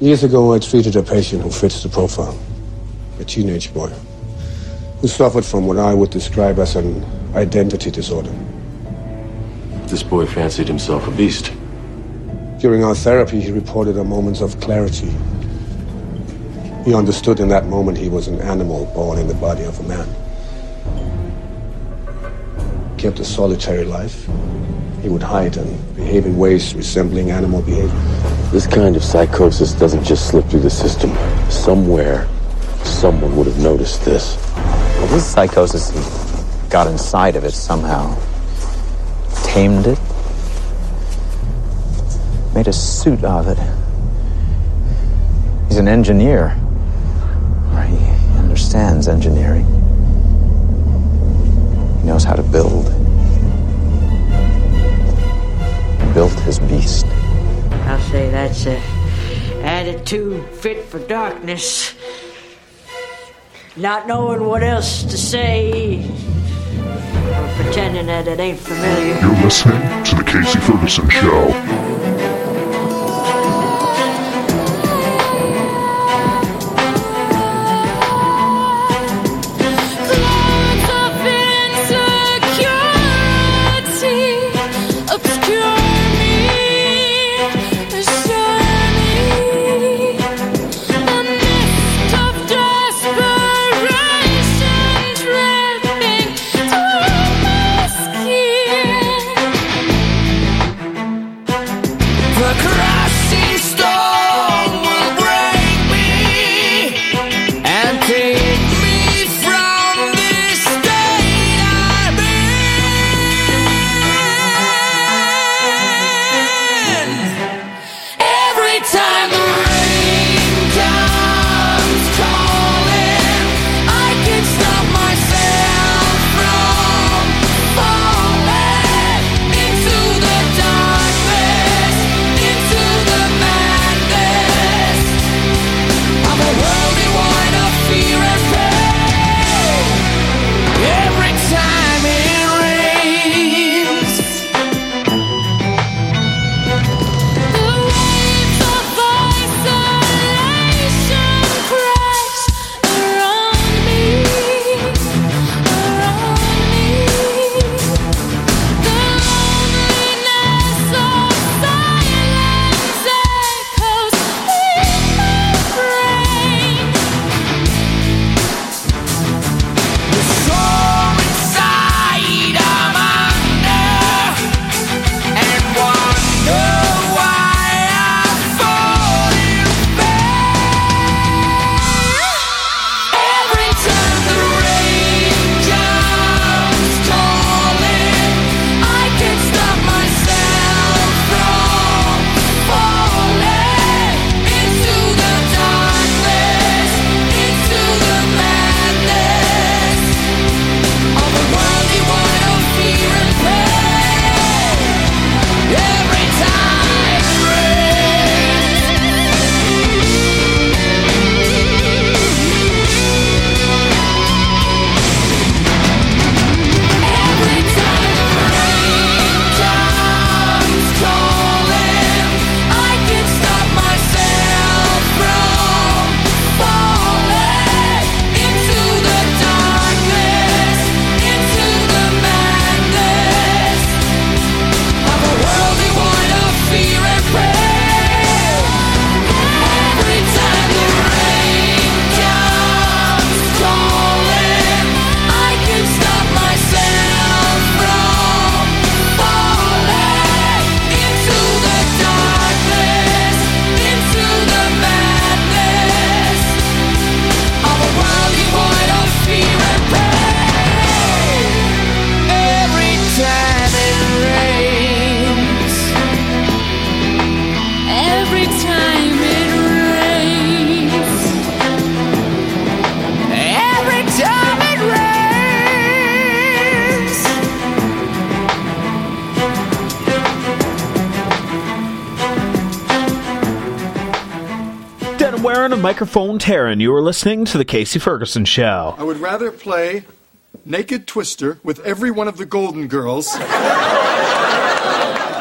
Years ago, I treated a patient who fits the profile. A teenage boy who suffered from what I would describe as an identity disorder. This boy fancied himself a beast. During our therapy, he reported a moments of clarity. He understood in that moment he was an animal born in the body of a man. Kept a solitary life. He would hide and behave in ways resembling animal behavior. This kind of psychosis doesn't just slip through the system. Somewhere, someone would have noticed this. Well, this psychosis got inside of it somehow. Tamed it. Made a suit of it. He's an engineer. Or he understands engineering. He knows how to build. Built his beast. I'll say that's a attitude fit for darkness. Not knowing what else to say. Or pretending that it ain't familiar. You're listening to The Kasey Ferguson Show. Microphone tearing. You are listening to The Kasey Ferguson Show. I would rather play Naked Twister with every one of the Golden Girls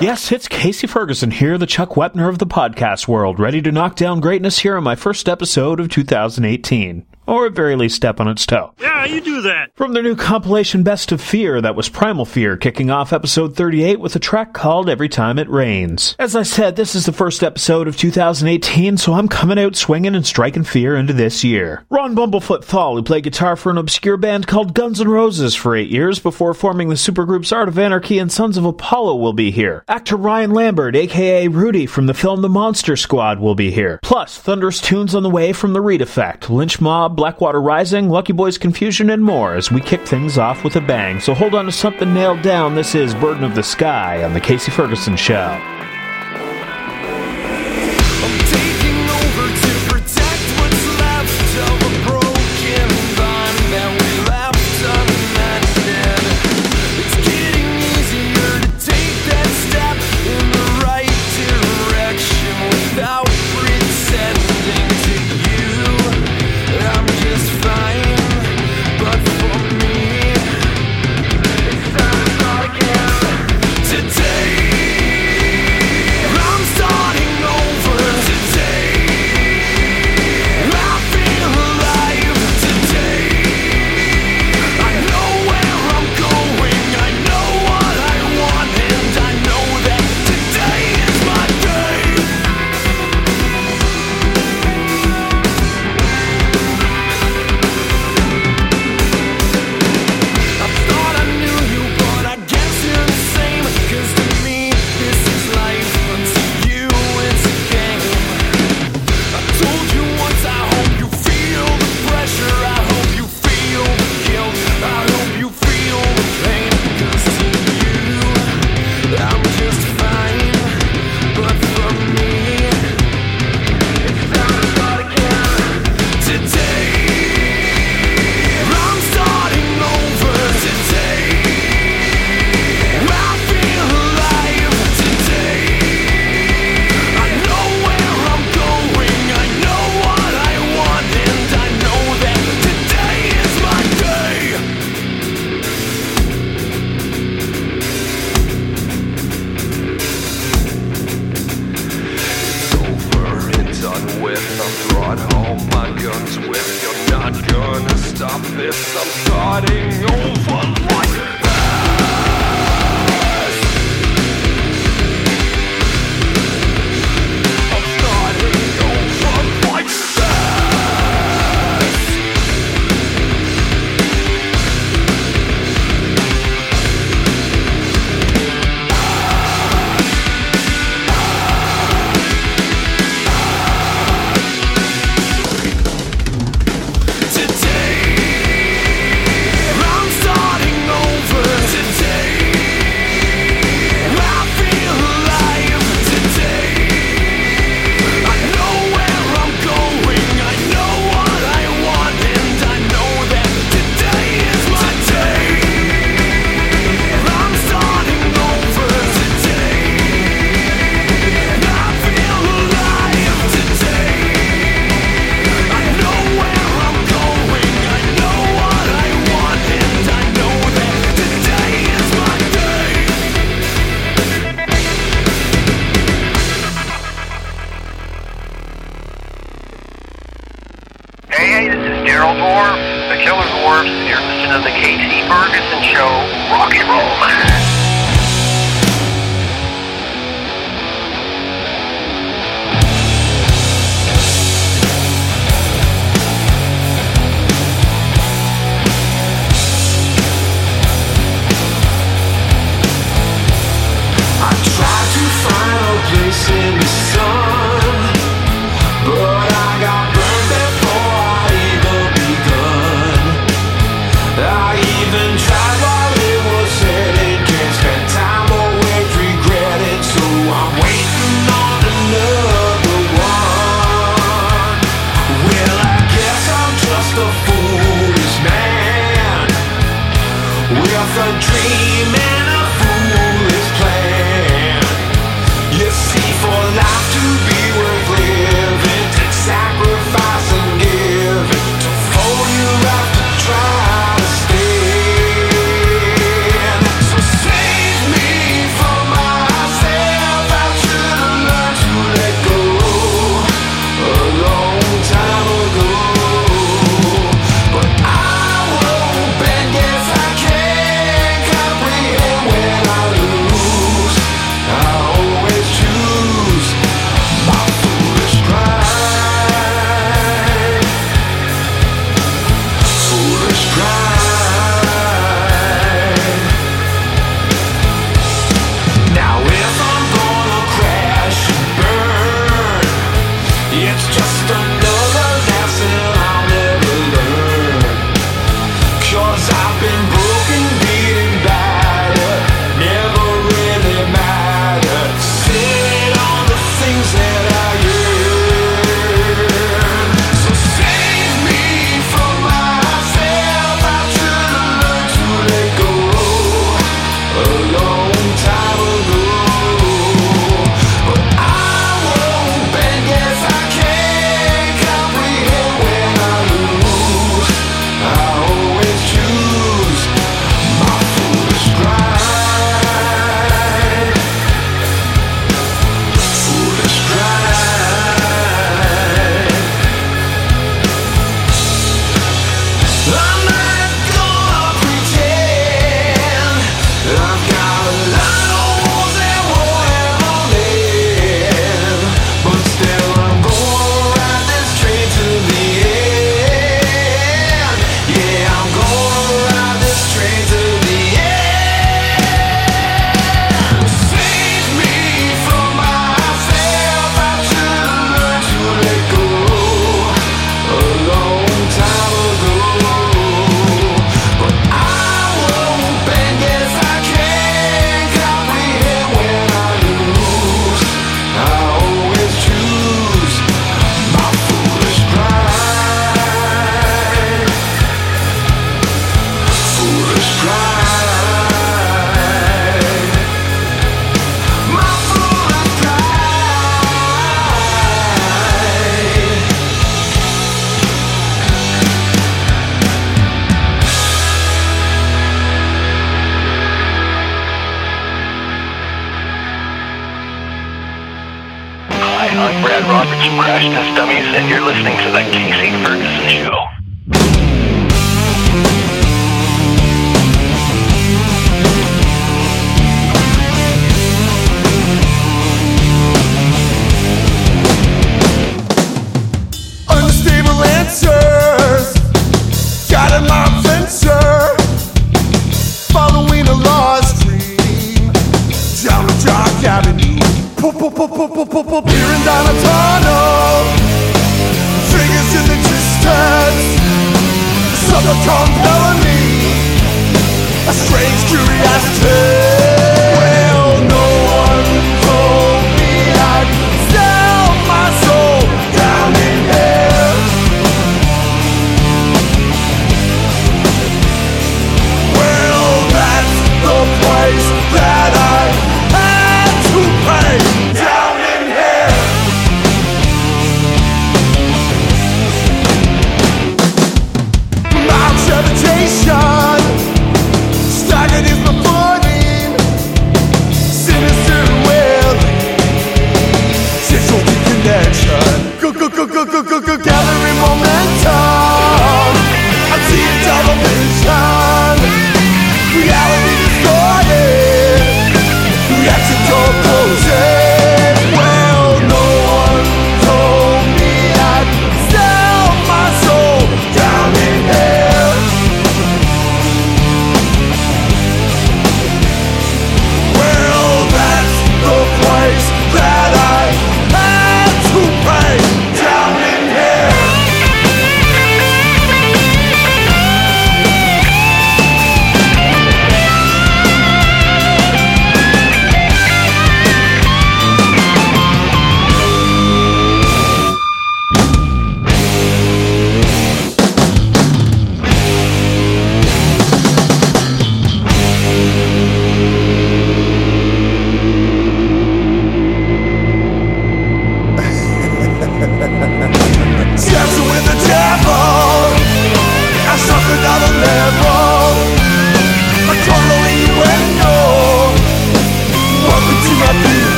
Yes, it's Kasey Ferguson here, the Chuck Wepner of the podcast world, ready to knock down greatness here on my first episode of 2018. Or at very least step on its toe. Yeah, you do that. From their new compilation Best of Fear, that was Primal Fear, kicking off episode 38 with a track called Every Time It Rains. As I said, this is the first episode of 2018, so I'm coming out swinging and striking fear into this year. Ron Bumblefoot Thal, who played guitar for an obscure band called Guns N' Roses for eight years before forming the supergroups Art of Anarchy and Sons of Apollo, will be here. Actor Ryan Lambert, aka Rudy from the film The Monster Squad, will be here. Plus, thunderous tunes on the way from The Reed Effect, Lynch Mob, Blackwater Rising, Lucky Boys Confusion, and more as we kick things off with a bang. So hold on to something nailed down. This is Burden of the Sky on The Kasey Ferguson Show.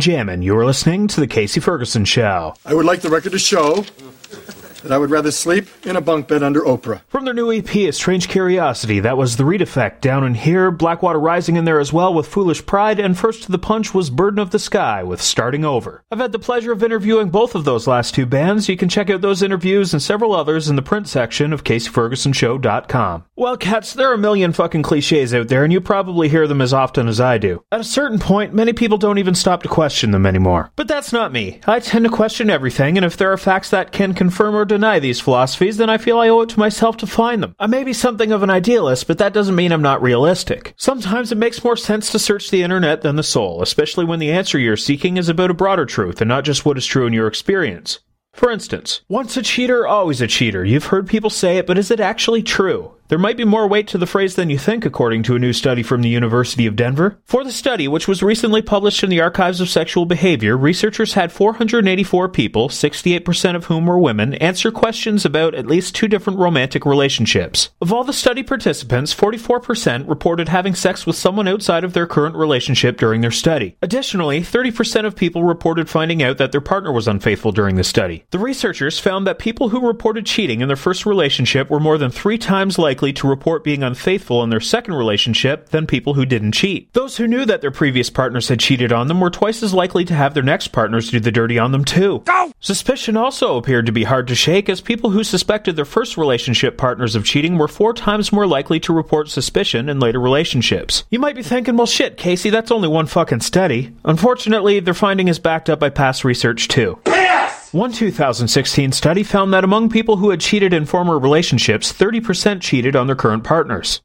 Jammin'. You are listening to the Kasey Ferguson Show. I would like the record to show that I would rather sleep in a bunk bed under Oprah. From their new EP, A Strange Curiosity, that was The Reed Effect. Down in here, Blackwater Rising in there as well with Foolish Pride, and First to the Punch was Burden of the Sky with Starting Over. I've had the pleasure of interviewing both of those last two bands. You can check out those interviews and several others in the print section of KaseyFergusonShow.com. Well, cats, there are a million fucking cliches out there, and you probably hear them as often as I do. At a certain point, many people don't even stop to question them anymore. But that's not me. I tend to question everything, and if there are facts that can confirm or deny these philosophies, then I feel I owe it to myself to find them. I may be something of an idealist, but that doesn't mean I'm not realistic. Sometimes it makes more sense to search the internet than the soul, especially when the answer you're seeking is about a broader truth and not just what is true in your experience. For instance, once a cheater, always a cheater. You've heard people say it, but is it actually true? There might be more weight to the phrase than you think, according to a new study from the University of Denver. For the study, which was recently published in the Archives of Sexual Behavior, researchers had 484 people, 68% of whom were women, answer questions about at least two different romantic relationships. Of all the study participants, 44% reported having sex with someone outside of their current relationship during their study. Additionally, 30% of people reported finding out that their partner was unfaithful during the study. The researchers found that people who reported cheating in their first relationship were more than three times likely to report being unfaithful in their second relationship than people who didn't cheat. Those who knew that their previous partners had cheated on them were twice as likely to have their next partners do the dirty on them too. Go! Suspicion also appeared to be hard to shake as people who suspected their first relationship partners of cheating were four times more likely to report suspicion in later relationships. You might be thinking, well shit, Kasey, that's only one fucking study. Unfortunately, their finding is backed up by past research too. One 2016 study found that among people who had cheated in former relationships, 30% cheated on their current partners.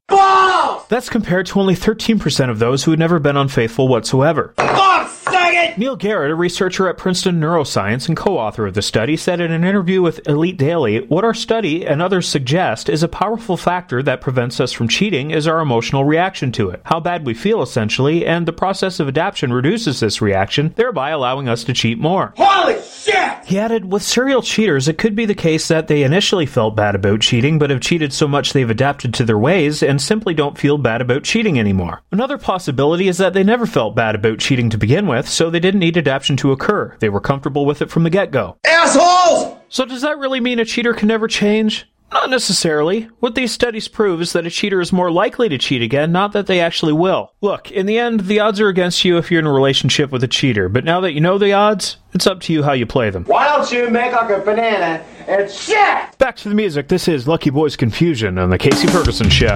That's compared to only 13% of those who had never been unfaithful whatsoever. Neil Garrett, a researcher at Princeton Neuroscience and co author of the study, said in an interview with Elite Daily What our study and others suggest is a powerful factor that prevents us from cheating is our emotional reaction to it. How bad we feel, essentially, and the process of adaptation reduces this reaction, thereby allowing us to cheat more. Holy shit! He added, with serial cheaters, it could be the case that they initially felt bad about cheating, but have cheated so much they've adapted to their ways and simply don't feel bad about cheating anymore. Another possibility is that they never felt bad about cheating to begin with, so they didn't need adaptation to occur. They were comfortable with it from the get go. Assholes! So, does that really mean a cheater can never change? Not necessarily. What these studies prove is that a cheater is more likely to cheat again, not that they actually will. Look, in the end, the odds are against you if you're in a relationship with a cheater, but now that you know the odds, it's up to you how you play them. Why don't you make like a banana and shit? Back to the music. This is Lucky Boys Confusion on The Kasey Ferguson Show.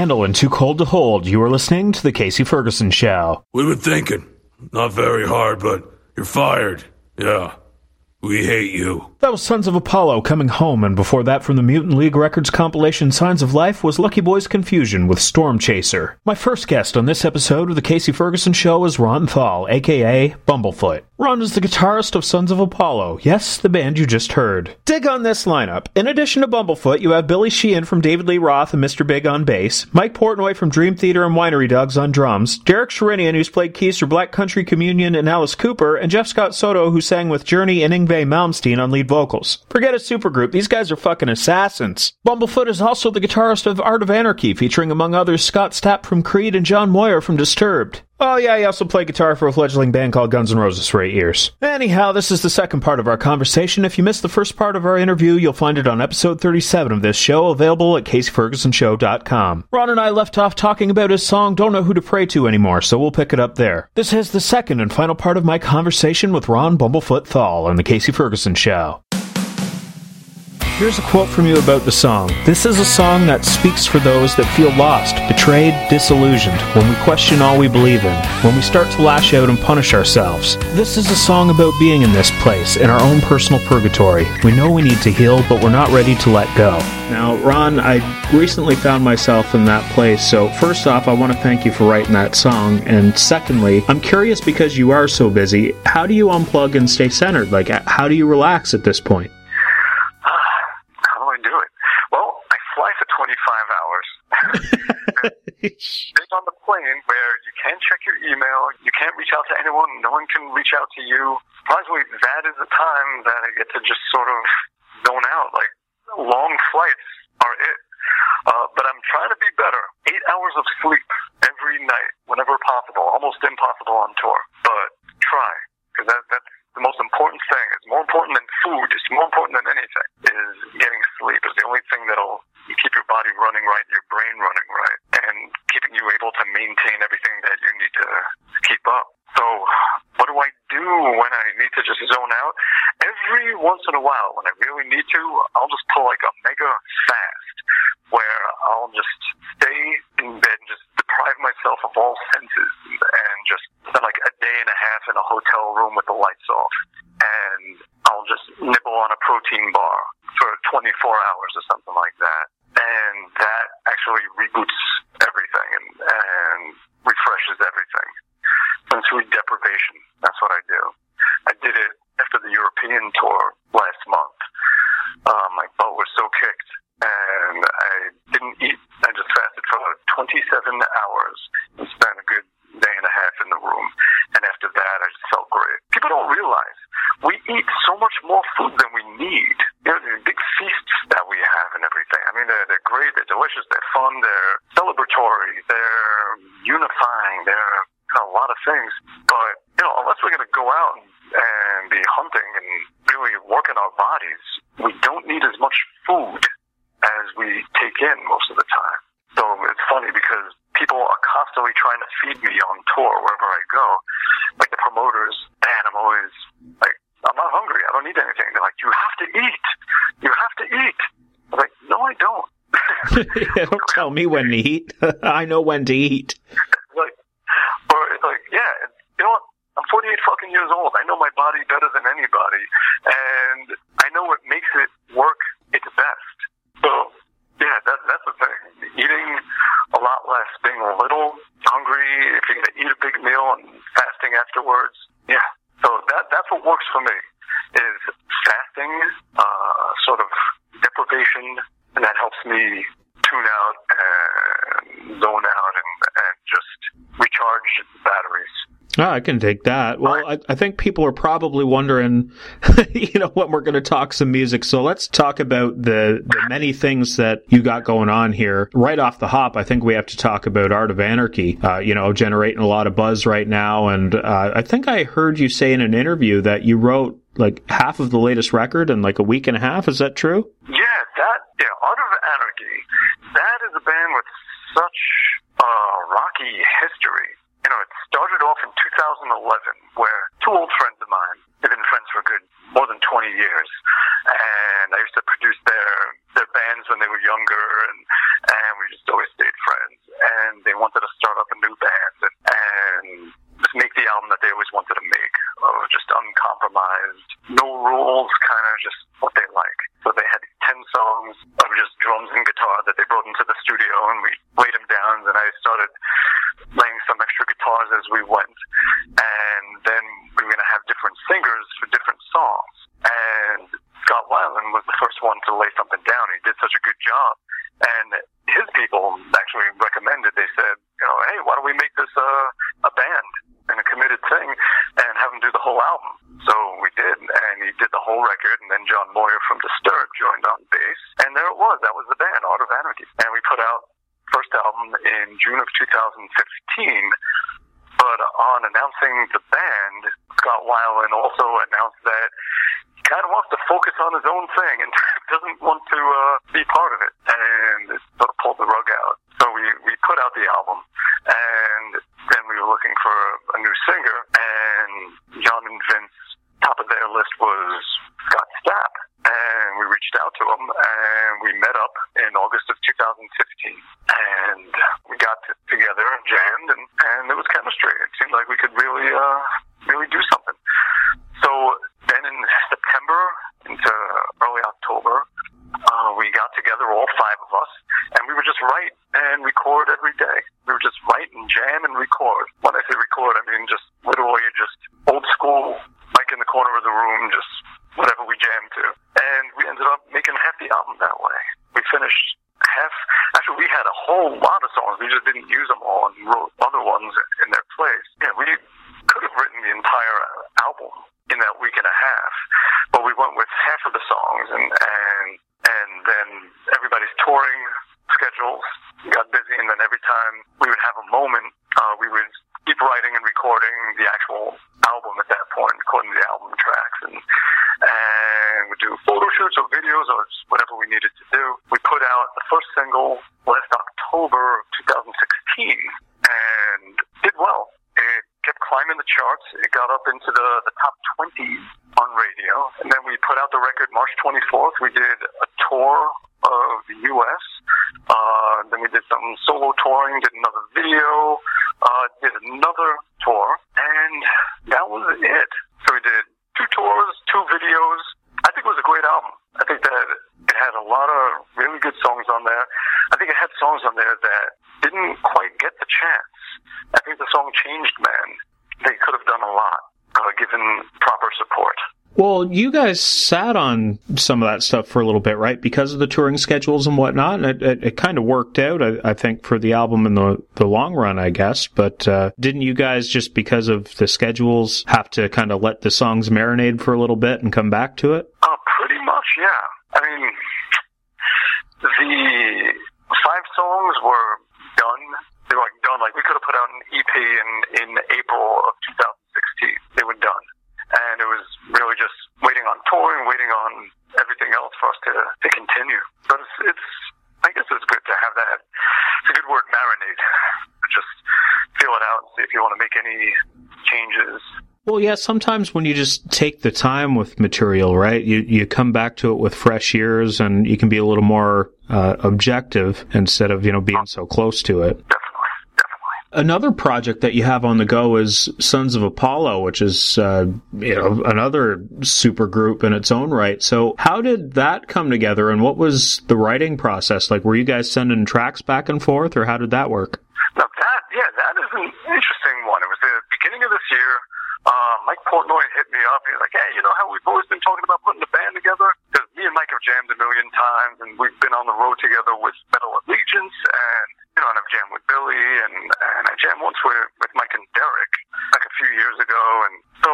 Handle and too cold to hold. You are listening to The Kasey Ferguson Show. We've been thinking. Not very hard, but you're fired. Yeah. We hate you. That was Sons of Apollo coming home, and before that, from the Mutant League Records compilation Signs of Life, was Lucky Boy's Confusion with Storm Chaser. My first guest on this episode of The Kasey Ferguson Show is Ron Thal, aka Bumblefoot. Ron is the guitarist of Sons of Apollo, yes, the band you just heard. Dig on this lineup. In addition to Bumblefoot, you have Billy Sheehan from David Lee Roth and Mr. Big on bass, Mike Portnoy from Dream Theater and Winery Dogs on drums, Derek Sherinian, who's played keys for Black Country Communion and Alice Cooper, and Jeff Scott Soto, who sang with Journey and Yngwie Malmsteen on lead vocals. Forget a supergroup, these guys are fucking assassins. Bumblefoot is also the guitarist of Art of Anarchy, featuring among others Scott Stapp from Creed and John Moyer from Disturbed. Oh yeah, he also played guitar for a fledgling band called Guns N' Roses for eight years. Anyhow, this is the second part of our conversation. If you missed the first part of our interview, you'll find it on episode 37 of this show, available at KaseyFergusonShow.com. Ron and I left off talking about his song Don't Know Who to Pray To anymore, so we'll pick it up there. This is the second and final part of my conversation with Ron Bumblefoot Thal on The Kasey Ferguson Show. Here's a quote from you about the song. This is a song that speaks for those that feel lost, betrayed, disillusioned, when we question all we believe in, when we start to lash out and punish ourselves. This is a song about being in this place, in our own personal purgatory. We know we need to heal, but we're not ready to let go. Now, Ron, I recently found myself in that place, so first off, I want to thank you for writing that song, and secondly, I'm curious because you are so busy, how do you unplug and stay centered? Like, how do you relax at this point? How do I do it? Well, I fly for 25 hours. Being on the plane where you can't check your email, you can't reach out to anyone, no one can reach out to you. Surprisingly, that is the time that I get to just sort of zone out. Like, long flights are it. Uh, but I'm trying to be better. Eight hours of sleep every night, whenever possible. Almost impossible on tour, but try. Because that, that's the most important thing. It's more important than food. It's more important than anything. Is getting sleep is the only thing that'll keep your body running right, your brain running right, and keeping you able to maintain everything that you need to keep up. So, what do I do when I need to just zone out? Every once in a while, when I really need to, I'll just pull like a mega fast where I'll just stay in bed and just deprive myself of all senses and just spend like a day and a half in a hotel room with the lights off. And I'll just nibble on a protein bar for 24 hours or something like that. And that actually reboots everything and, and refreshes everything. And through deprivation. That's what I do. I did it after the European tour last month. Uh, my butt was so kicked and I didn't eat. I just fasted for about 27 hours and spent a good day and a half in the room. And after that, I just felt great. People don't realize we eat so much more food than we need. You know, these big feasts that we have and everything. I mean, they're, they're great, they're delicious, they're fun, they're celebratory, they're unifying, they're you know, a lot of things. But, you know, unless we're going to go out and, be hunting and really work in our bodies, we don't need as much food as we take in most of the time. So it's funny because people are constantly trying to feed me on tour wherever I go. Like the promoters, and I'm always like, I'm not hungry. I don't need anything. They're like, you have to eat. You have to eat. I'm like, no, I don't. don't tell me when to eat. I know when to eat. like, or it's like, yeah, you know what? I'm 48 fucking years old. I know my body better than anybody, and I know what makes it work its best. So, yeah, that, that's the thing. Eating a lot less, being a little hungry, if you're going to eat a big meal and fasting afterwards. Yeah. So that that's what works for me is fasting, uh, sort of deprivation, and that helps me tune out and zone out and, and just recharge batteries. Oh, I can take that. Well, I, I think people are probably wondering, you know, when we're going to talk some music. So let's talk about the, the many things that you got going on here. Right off the hop, I think we have to talk about Art of Anarchy, uh, you know, generating a lot of buzz right now. And uh, I think I heard you say in an interview that you wrote like half of the latest record in like a week and a half. Is that true? Yeah, that, yeah, Art of Anarchy, that is a band with such a rocky history. You know, it started off in 2011 where two old friends of mine, they've been friends for good more than 20 years. And I used to produce their, their bands when they were younger and, and we just always stayed friends. And they wanted to start up a new band and, and just make the album that they always wanted to make. Uh, just uncompromised, no rules, kind of just guys sat on some of that stuff for a little bit, right? Because of the touring schedules and whatnot. And it, it, it kind of worked out, I, I, think, for the album in the, the long run, I guess. But uh, didn't you guys, just because of the schedules, have to kind of let the songs marinate for a little bit and come back to it? Uh, pretty much, yeah. I mean, the five songs were done. They were like done. Like we could have put out an EP in in April of 2016. They were done, and it was really just waiting on touring, waiting on everything else for us to to continue. But it's, it's I guess it's good to have that. It's a good word, marinate. Just feel it out and see if you want to make any changes. Well, yeah, sometimes when you just take the time with material, right, you, you come back to it with fresh ears and you can be a little more uh, objective instead of, you know, being so close to it. Definitely. Definitely. Another project that you have on the go is Sons of Apollo, which is, uh, you know, another super group in its own right. So how did that come together and what was the writing process? Like, were you guys sending tracks back and forth or how did that work? Now that, yeah, that is an interesting one. It was the beginning of this year. Uh, Mike Portnoy hit me up. He's like, hey, you know how we've always been talking about putting a band together? Because me and Mike have jammed a million times, and we've been on the road together with Metal Allegiance, and you know, and I've jammed with Billy, and and I jammed once with with Mike and Derek like a few years ago, and so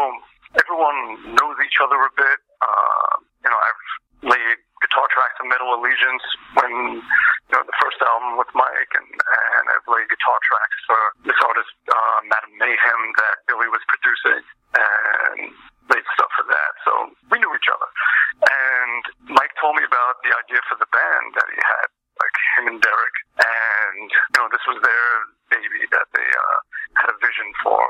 everyone knows each other a bit. Uh, you know, I've laid guitar tracks of Metal Allegiance when you know the first album with Mike, and and I played guitar tracks for this artist, uh, Madame Mayhem, that Billy was producing, and laid stuff for that. So we knew each other. And Mike told me about the idea for the band that he had, like him and Derek, and you know this was their baby that they uh, had a vision for,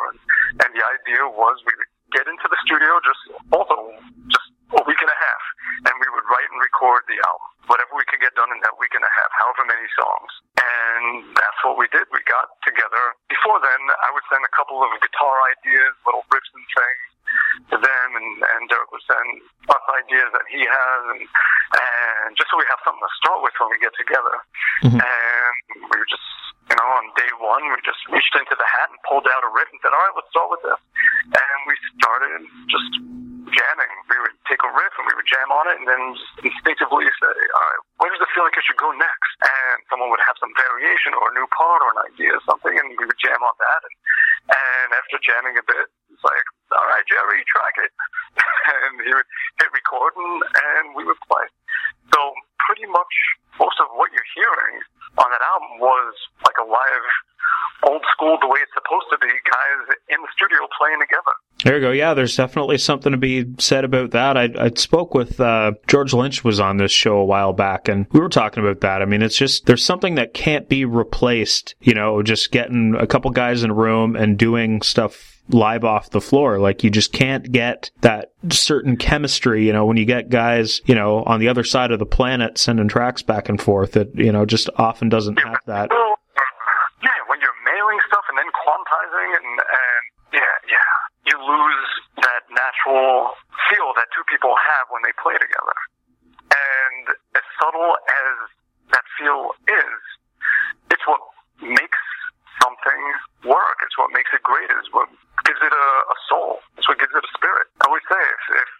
and the idea was we would get into the studio just also just a week and a half, and we would write and record the album, whatever we could get done in that week and a half, however many songs. And that's what we did. We got together. Before then, I would send a couple of guitar ideas, little riffs and things to them, and, and Derek would send us ideas that he has, and, and just so we have something to start with when we get together. Mm-hmm. And we were just, you know, on day one, we just reached into the hat and pulled out a riff and said, all right, let's start with this. And we started just jamming. We would take a riff and we would jam on it, and then instinctively say, all right, where does it feel like it should go next? And someone would have some variation or a new part or an idea or something, and we would jam on that. And, and after jamming a bit, it's like, all right, Jerry, track it. and he would hit record and, and we would play. So pretty much most of what you're hearing on that album was like a live, old school, the way it's supposed to be, guys in the studio playing together. There you go. Yeah, there's definitely something to be said about that. I, I spoke with uh, George Lynch was on this show a while back, and we were talking about that. I mean, it's just there's something that can't be replaced. You know, just getting a couple guys in a room and doing stuff live off the floor. Like you just can't get that certain chemistry. You know, when you get guys, you know, on the other side of the planet sending tracks back and forth, it you know just often doesn't have that. Well, yeah, when you're mailing stuff and then quantizing and, and yeah, yeah, you lose that natural feel that two people have when they play together. And as subtle as that feel is, it's what makes something work. It's what makes it great. It's what gives it a, a soul. It's what gives it a spirit. I always say if, if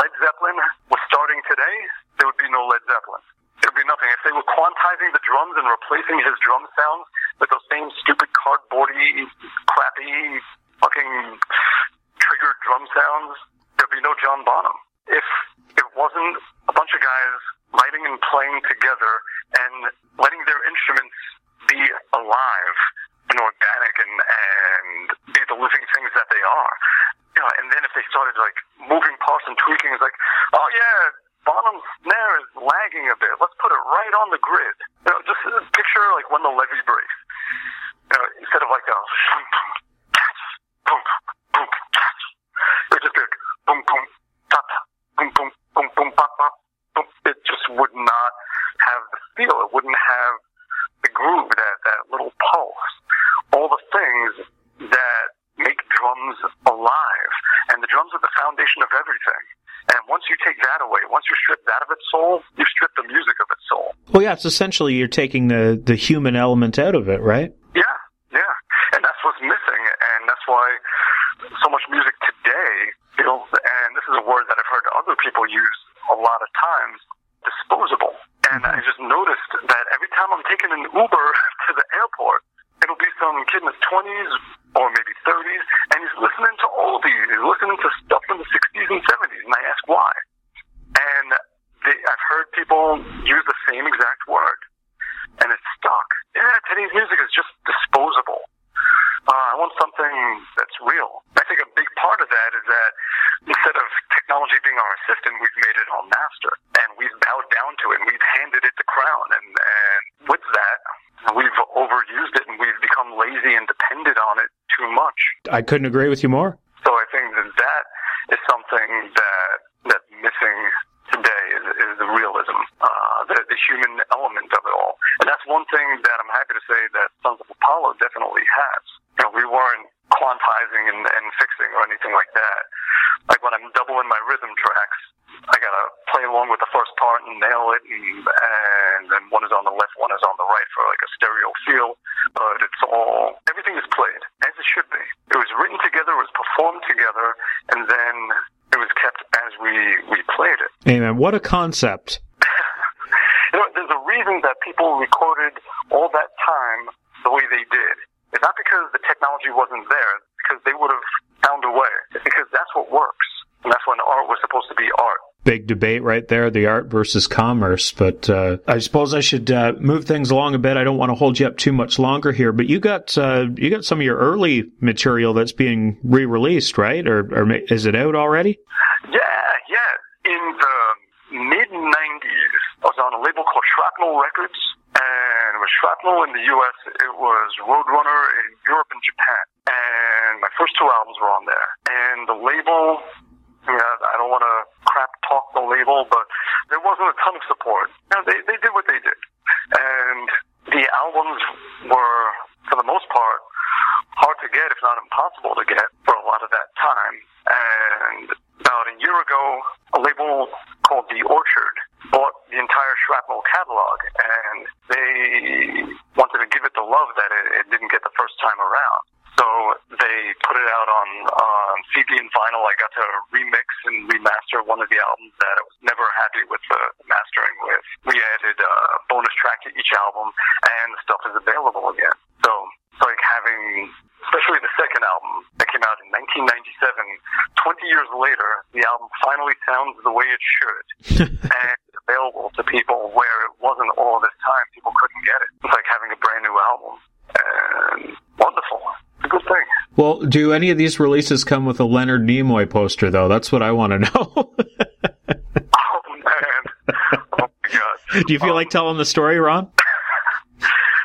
Led Zeppelin was starting today, there would be no Led Zeppelin. There'd be nothing. If they were quantizing the drums and replacing his drum sounds with those same stupid cardboardy, crappy, fucking triggered drum sounds, there'd be no John Bonham. If it wasn't a bunch of guys writing and playing together and letting their instruments be alive and organic and, and be the living things that they are. You know, and then if they started like moving parts and tweaking, it's like, oh yeah, Bonham's snare is lagging a bit. Let's put it right on the grid. You know, just picture like when the levee breaks. You know, instead of like a boom, boom, catch. It just like boom, boom, tap, tap, boom, boom, boom, boom, pop, pop, boom. It just would not have the feel. It wouldn't have the groove, that, that little pulse. All the things that make drums alive. And the drums are the foundation of everything. And once you take that away, once you strip that of its soul, you strip the music of its soul. Well, yeah, it's essentially you're taking the the human element out of it, right? Yeah, yeah. And that's what's missing. Why so much music today feels, and this is a word that I've heard other people use a lot of times, disposable. And I mm-hmm. just noticed that every time I'm taking an Uber to the airport, it'll be some kid in his 20s or maybe 30s, and he's listening to oldies. He's listening to stuff from the 60s and 70s, and I ask why. And they, I've heard people use the same exact word, and it's stuck. Yeah, today's music is just disposable. Uh, I want something that's real. I think a big part of that is that instead of technology being our assistant, we've made it our master, and we've bowed down to it, and we've handed it the crown. And, and with that, we've overused it, and we've become lazy and dependent on it too much. I couldn't agree with you more. So I think that that is something that that's missing today is, is the realism, uh, the, the human element of it all. And that's one thing that I'm happy to say that Sons of Apollo definitely has. You know, we weren't quantizing and, and fixing or anything like that. Like when I'm doubling my rhythm tracks, I gotta play along with the first part and nail it, and, and then one is on the left, one is on the right for like a stereo feel. But it's all everything is played as it should be. It was written together, it was performed together, and then it was kept as we we played it. Amen. What a concept. You know, there's a reason that people recorded all that time the way they did. It's not because the technology wasn't there, it's because they would have found a way. It's because that's what works. And that's when art was supposed to be art. Big debate right there, the art versus commerce. But uh, I suppose I should uh, move things along a bit. I don't want to hold you up too much longer here. But you got uh, you got some of your early material that's being re-released, right? Or, or is it out already? Yeah, yeah. In the mid 90s, I was on a label called Shrapnel Records. And Shrapnel in the US, it was Roadrunner in Europe and Japan. And my first two albums were on there. And the label, yeah, I don't want to crap talk the label, but there wasn't a ton of support. You know, they, they did what they did. And the albums were, for the most part, hard to get, if not impossible to get, for a lot of that time. And about a year ago, a label called The Orchard bought the entire Shrapnel catalog, and they wanted to give it the love that it, it didn't get the first time around. So they put it out on CD and vinyl. I got to remix and remaster one of the albums that I was never happy with the mastering with. We added a bonus track to each album, and the stuff is available again. So it's like having, especially the second album that came out in 1997. 20 years later, the album finally sounds the way it should, and available to people where it wasn't all this time. People couldn't get it. It's like having a brand new album, and wonderful. It's a good thing. Well, do any of these releases come with a Leonard Nimoy poster, though? That's what I want to know. Oh man! Oh my god! do you feel like um, telling the story, Ron?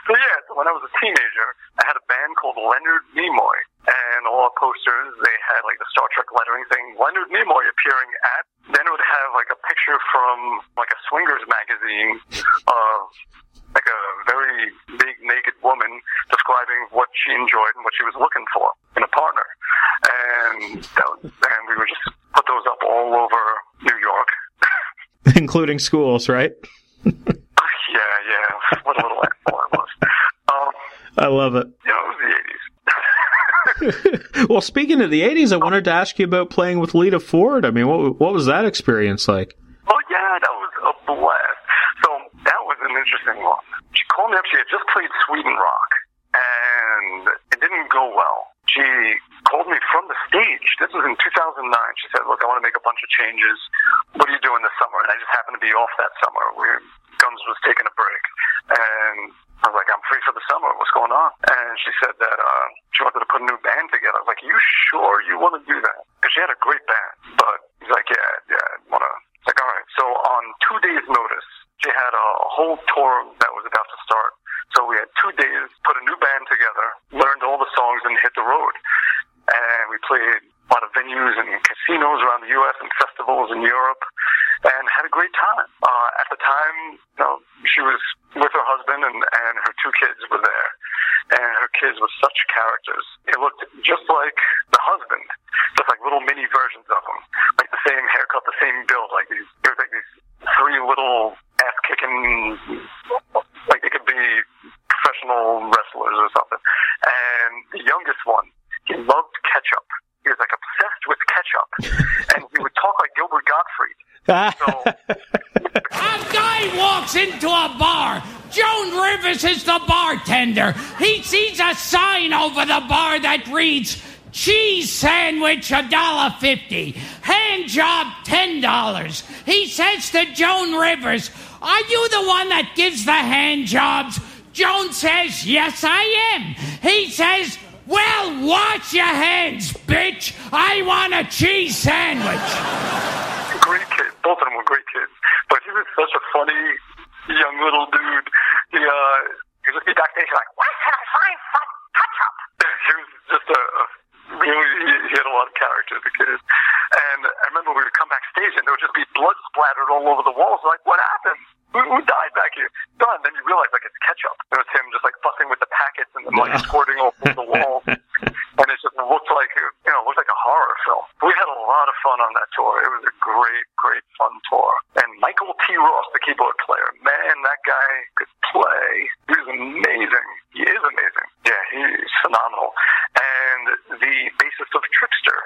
So yeah, so when I was a teenager, I had a band called Leonard Nimoy, and all our posters they had like the Star Trek lettering saying Leonard Nimoy appearing at. Then it would have like a picture from like a swingers magazine of like a very big naked woman describing what she enjoyed and what she was looking for in a partner, and that was, and we would just put those up all over New York. Including schools, right? Yeah, yeah. What a little asshole I was. Um, I love it. you know, it was the 80s. well, speaking of the 80s, I wanted to ask you about playing with Lita Ford. I mean, what, what was that experience like? Oh yeah, that was a blast. So that was an interesting one. She called me up. She had just played Sweden Rock, and it didn't go well. She called me from the stage. This was in 2009. She said, "Look, I want to make a bunch of changes. What are you doing this summer?" And I just happened to be off that summer. We Guns was taking a break, and I was like, "I'm free for the summer. What's going on?" And she said that uh, she wanted to put a new band together. I was like, "You sure you want to do that?" Because she had a great band, but he's like, "Yeah, yeah, I want to." Like, all right. So on two days' notice, she had a whole tour that was about to start. So we had two days, put a new band together, learned all the songs, and hit the road. And we played a lot of venues and casinos around the U.S. and festivals in Europe, and had a great time. Uh, at the time, you know, she was with her husband, and, and her two kids were there. And her kids were such characters. It looked just like the husband, just like little mini versions of him, like the same haircut, the same build, like these, it was like these three little ass kicking, like they could be professional wrestlers or something. And the youngest one, he loved ketchup. He was like obsessed with ketchup, and he would talk like Gilbert Gottfried. A guy walks into a bar. Joan Rivers is the bartender. He sees a sign over the bar that reads, Cheese sandwich a dollar fifty. Hand job ten dollars. He says to Joan Rivers, Are you the one that gives the hand jobs? Joan says, Yes, I am. He says, Well, wash your hands, bitch. I want a cheese sandwich. great kids. Both of them were great kids. But he was such a funny young little dude. He uh he would just be backstage like, Where can I find some ketchup? He was just a, a really he had a lot of character, the kid. And I remember we would come backstage and there would just be blood splattered all over the walls. Like, what happened? Who, who died back here? Done. Then you realize like it's ketchup. It was him just like fussing with the packets and the money squirting all over the walls. and it just looked like you know, it looked like a horror film. We had a lot of fun on that tour. It was a great, great fun tour. And Michael T. Ross, the keyboard player, man, that guy could play. He was amazing. He is amazing. Yeah, he's phenomenal. And the bassist of Trixter,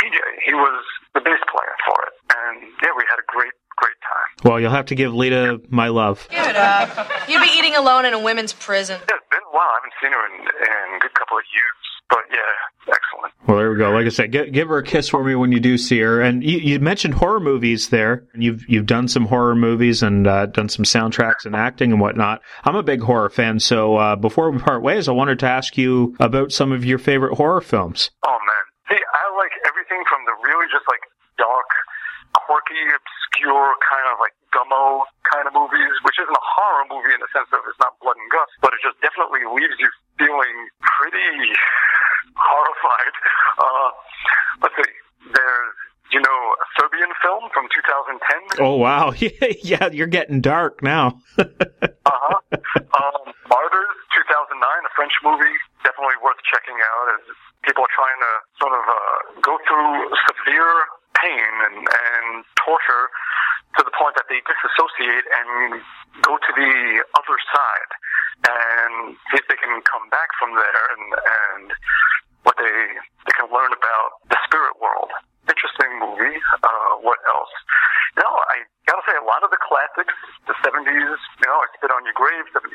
PJ, he was the bass player for it. And yeah, we had a great, great time. Well, you'll have to give Lita my love. Give it up. You'd be eating alone in a women's prison. Yeah, it's been a while. I haven't seen her in, in a good couple of years. But yeah, excellent. Well, there we go. Like I said, give, give her a kiss for me when you do see her. And you, you mentioned horror movies there. And you've you've done some horror movies and uh, done some soundtracks and acting and whatnot. I'm a big horror fan. So uh, before we part ways, I wanted to ask you about some of your favorite horror films. Oh man. See, I like everything from the really just like dark, quirky, obscure kind of like gummo kind of movies, which isn't a horror movie in the sense of it's not blood and guts, but it just definitely leaves you feeling pretty horrified. Uh, let's see. There's, you know, a Serbian film from 2010. Oh wow, yeah, you're getting dark now. Uh-huh. Um, Martyrs, 2009, a French movie, definitely worth checking out as people are trying to sort of uh, go through severe pain and, and torture to the point that they disassociate and go to the other side and see if they can come back from there and, and what they, they can learn about the spirit world interesting movie. Uh, what else? You know, I gotta say, a lot of the classics, the 70s, you know, I Spit on Your Grave, 76,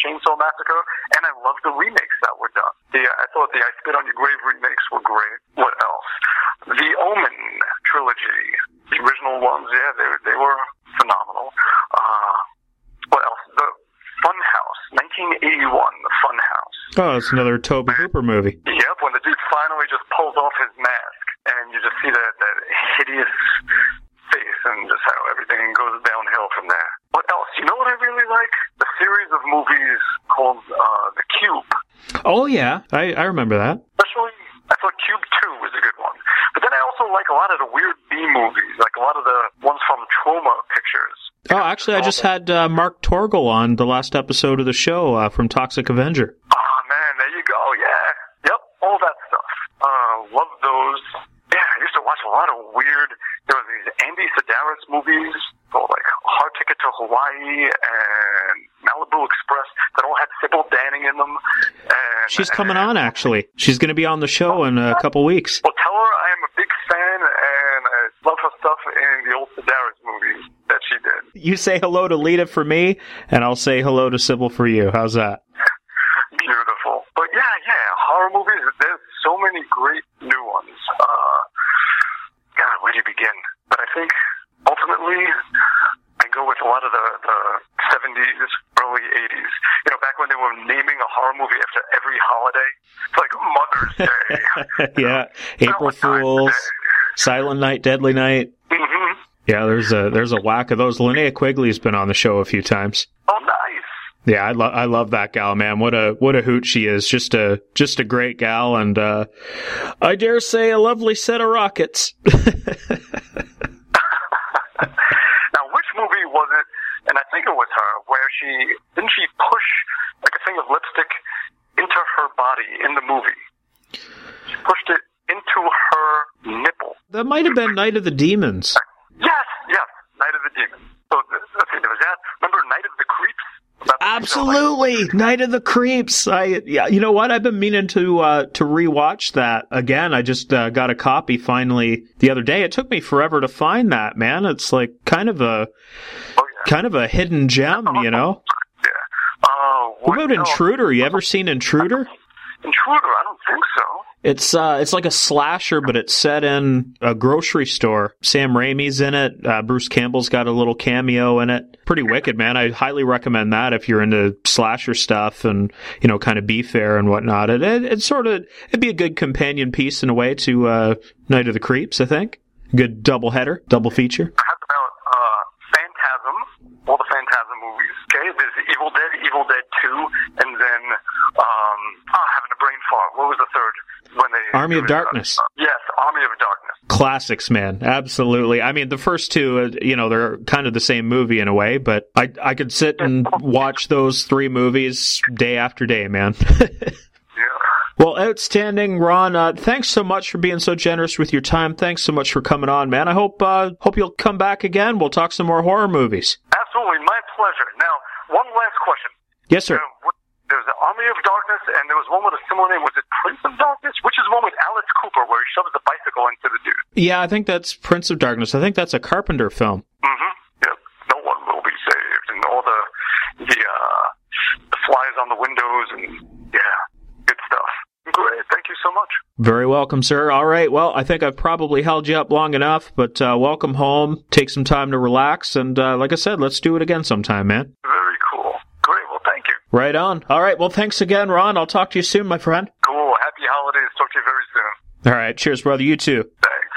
Chainsaw Massacre, and I love the remakes that were done. The, I thought the I Spit on Your Grave remakes were great. What else? The Omen trilogy, the original ones, yeah, they, they were phenomenal. Uh, what else? The Funhouse, 1981, The Funhouse. Oh, it's another Tobe Hooper movie. Yep, when the dude finally just pulls off his mask you just see that, that hideous face and just how everything goes downhill from there. What else? You know what I really like? The series of movies called uh, The Cube. Oh yeah, I, I remember that. Especially, I thought Cube 2 was a good one. But then I also like a lot of the weird B movies, like a lot of the ones from Troma Pictures. Oh, actually, I just had uh, Mark Torgl on the last episode of the show uh, from Toxic Avenger. Oh man, there you go. Yeah, yep, all that stuff. Uh, love those. Yeah, I used to watch a lot of weird. There was these Andy Sidaris movies called like Hard Ticket to Hawaii and Malibu Express that all had Sybil Danning in them. And She's coming on, actually. She's going to be on the show in a couple weeks. well, tell her I am a big fan and I love her stuff in the old Sidaris movies that she did. You say hello to Lita for me, and I'll say hello to Sybil for you. How's that? Beautiful. But yeah, yeah, horror movies, there's so many great new ones. Uh, God, where do you begin? But I think ultimately I go with a lot of the, the 70s, early 80s. You know, back when they were naming a horror movie after every holiday. It's like Mother's Day. yeah, April Fools, Silent Night, Deadly Night. hmm Yeah, there's a there's a whack of those. Linnea Quigley's been on the show a few times. Oh, nice. Yeah, I love I love that gal, man. What a what a hoot she is. Just a just a great gal, and uh, I dare say a lovely set of rockets. Now, which movie was it? And I think it was her, where she didn't she push like a thing of lipstick into her body in the movie? She pushed it into her nipple. that might have been Night of the Demons. Yes, yes, Night of the Demons. So th- let's see, there was that. Remember Night of the Creeps? Absolutely, Night of the Creeps. I yeah, you know what? I've been meaning to uh, to rewatch that again. I just uh, got a copy finally the other day. It took me forever to find that man. It's like kind of a kind of a hidden gem, you know. Yeah. Uh, What about Intruder? You ever seen Intruder? Intruder? I don't think so. It's uh, it's like a slasher, but it's set in a grocery store. Sam Raimi's in it. Uh, Bruce Campbell's got a little cameo in it. Pretty wicked, man. I highly recommend that if you're into slasher stuff and you know, kind of be fair and whatnot. It, it it's sort of it'd be a good companion piece in a way to uh, Night of the Creeps. I think good double header, double feature. About uh, Phantasm? All the Phantasm movies. Okay, there's Evil Dead, Evil Dead Two, and then um, oh, having a brain fart. What was the third? When they Army of Darkness. Yes, Army of Darkness. Classics, man. Absolutely. I mean, the first two, uh, you know, they're kind of the same movie in a way, but I I could sit and watch those three movies day after day, man. Yeah. Well, outstanding, Ron. Uh, thanks so much for being so generous with your time. Thanks so much for coming on, man. I hope uh, hope you'll come back again. We'll talk some more horror movies. Absolutely, my pleasure. Now, one last question. Yes, sir. Uh, there was the Army of Darkness, and there was one with a similar name. Was it Prince of Darkness? Which is the one with Alice Cooper, where he shoves the bicycle into the dude. Yeah, I think that's Prince of Darkness. I think that's a Carpenter film. Mm-hmm. Yep. No one will be saved, and all the the uh, the flies on the windows, and yeah, good stuff. Great. Thank you so much. Very welcome, sir. All right. Well, I think I've probably held you up long enough, but uh, welcome home. Take some time to relax, and uh, like I said, let's do it again sometime, man. Very cool. Great. Well, thank you. Right on. All right. Well, thanks again, Ron. I'll talk to you soon, my friend. Cool. Happy holidays. Talk to you very soon. All right. Cheers, brother. You too. Thanks.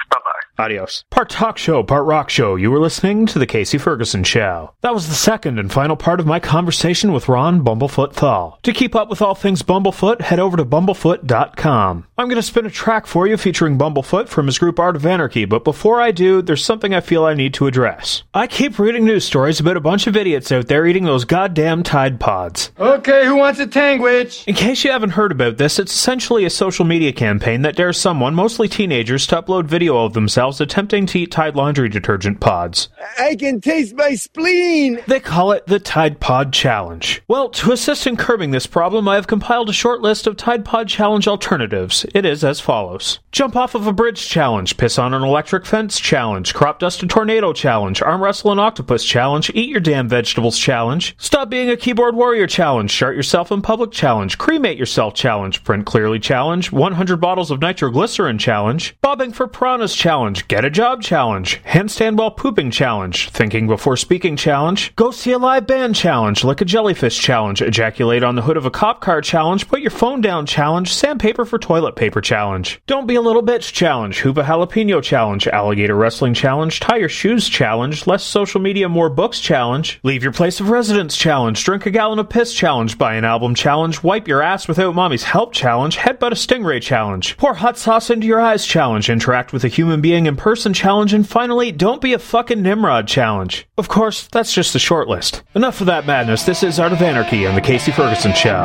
Adios. Part talk show, part rock show. You were listening to The Kasey Ferguson Show. That was the second and final part of my conversation with Ron Bumblefoot Thal. To keep up with all things Bumblefoot, head over to bumblefoot.com. I'm going to spin a track for you featuring Bumblefoot from his group Art of Anarchy, but before I do, there's something I feel I need to address. I keep reading news stories about a bunch of idiots out there eating those goddamn Tide Pods. Okay, who wants a tangwich? In case you haven't heard about this, it's essentially a social media campaign that dares someone, mostly teenagers, to upload video of themselves attempting to eat Tide laundry detergent pods. I can taste my spleen. They call it the Tide Pod Challenge. Well, to assist in curbing this problem, I have compiled a short list of Tide Pod Challenge alternatives. It is as follows Jump off of a bridge challenge, piss on an electric fence challenge, crop dust a tornado challenge, arm wrestle an octopus challenge, eat your damn vegetables challenge, stop being a keyboard warrior challenge, shart yourself in public challenge, cremate yourself challenge, print clearly challenge, 100 bottles of nitroglycerin challenge, Bobbing for Piranhas Challenge, Get a Job Challenge, Handstand While Pooping Challenge, Thinking Before Speaking Challenge, Go See a Live Band Challenge, Lick a Jellyfish Challenge, Ejaculate on the Hood of a Cop Car Challenge, Put Your Phone Down Challenge, Sandpaper for Toilet Paper Challenge, Don't Be a Little Bitch Challenge, Hoop a Jalapeno Challenge, Alligator Wrestling Challenge, Tie Your Shoes Challenge, Less Social Media, More Books Challenge, Leave Your Place of Residence Challenge, Drink a Gallon of Piss Challenge, Buy an Album Challenge, Wipe Your Ass Without Mommy's Help Challenge, Headbutt a Stingray Challenge, Pour Hot Sauce into Your Eyes Challenge, Interact with a Human Being in Person Challenge, and finally, Don't Be a Fucking Nimrod Challenge. Of course, that's just the short list. Enough of that madness. This is Art of Anarchy on The Kasey Ferguson Show.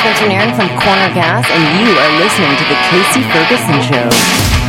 Spencer Nairn from Corner Gas, and you are listening to The Kasey Ferguson Show.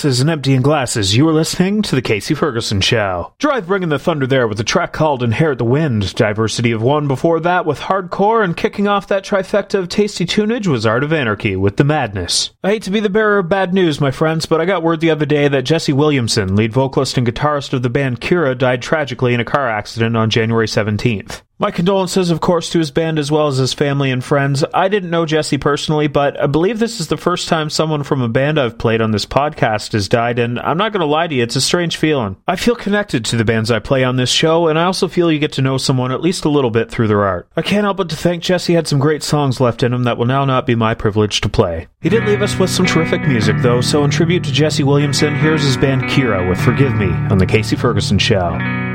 Tasses, and Emptying Glasses, you are listening to The Kasey Ferguson Show. Drive bringing the thunder there with a track called Inherit the Wind, Diversity of One before that with Hardcore, and kicking off that trifecta of tasty tunage was Art of Anarchy with The Madness. I hate to be the bearer of bad news, my friends, but I got word the other day that Jesse Williamson, lead vocalist and guitarist of the band Cura, died tragically in a car accident on January 17th. My condolences, of course, to his band as well as his family and friends. I didn't know Jesse personally, but I believe this is the first time someone from a band I've played on this podcast has died, and I'm not going to lie to you, it's a strange feeling. I feel connected to the bands I play on this show, and I also feel you get to know someone at least a little bit through their art. I can't help but to think Jesse had some great songs left in him that will now not be my privilege to play. He did leave us with some terrific music, though, so in tribute to Jesse Williamson, here's his band Kira with Forgive Me on The Kasey Ferguson Show.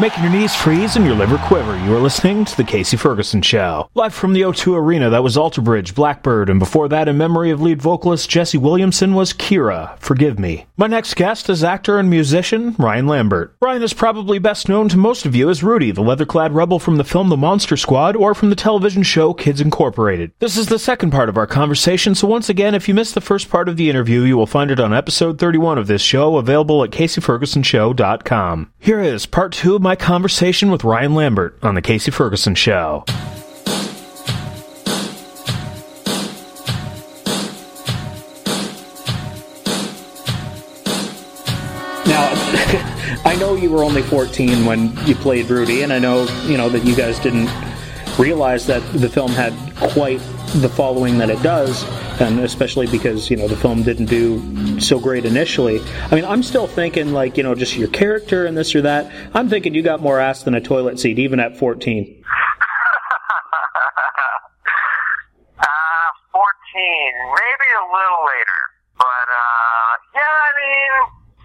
Making your knees freeze and your liver quiver. You are listening to The Kasey Ferguson Show. Live from the O2 Arena, that was Alter Bridge, Blackbird, and before that, in memory of lead vocalist Jesse Williamson, was Kira, Forgive Me. My next guest is actor and musician Ryan Lambert. Ryan is probably best known to most of you as Rudy, the leather clad rebel from the film The Monster Squad, or from the television show Kids Incorporated. This is the second part of our conversation, so once again, if you missed the first part of the interview, you will find it on episode 31 of this show, available at KaseyFergusonShow.com. Here is part two of my conversation with Ryan Lambert on The Kasey Ferguson Show. Now, I know you were only 14 when you played Rudy, and I know you know that you guys didn't realize that the film had quite the following that it does, and especially because you know the film didn't do so great initially. I mean, I'm still thinking like you know just your character and this or that. I'm thinking you got more ass than a toilet seat, even at 14. Uh, 14, maybe a little later. But, uh, yeah, I mean,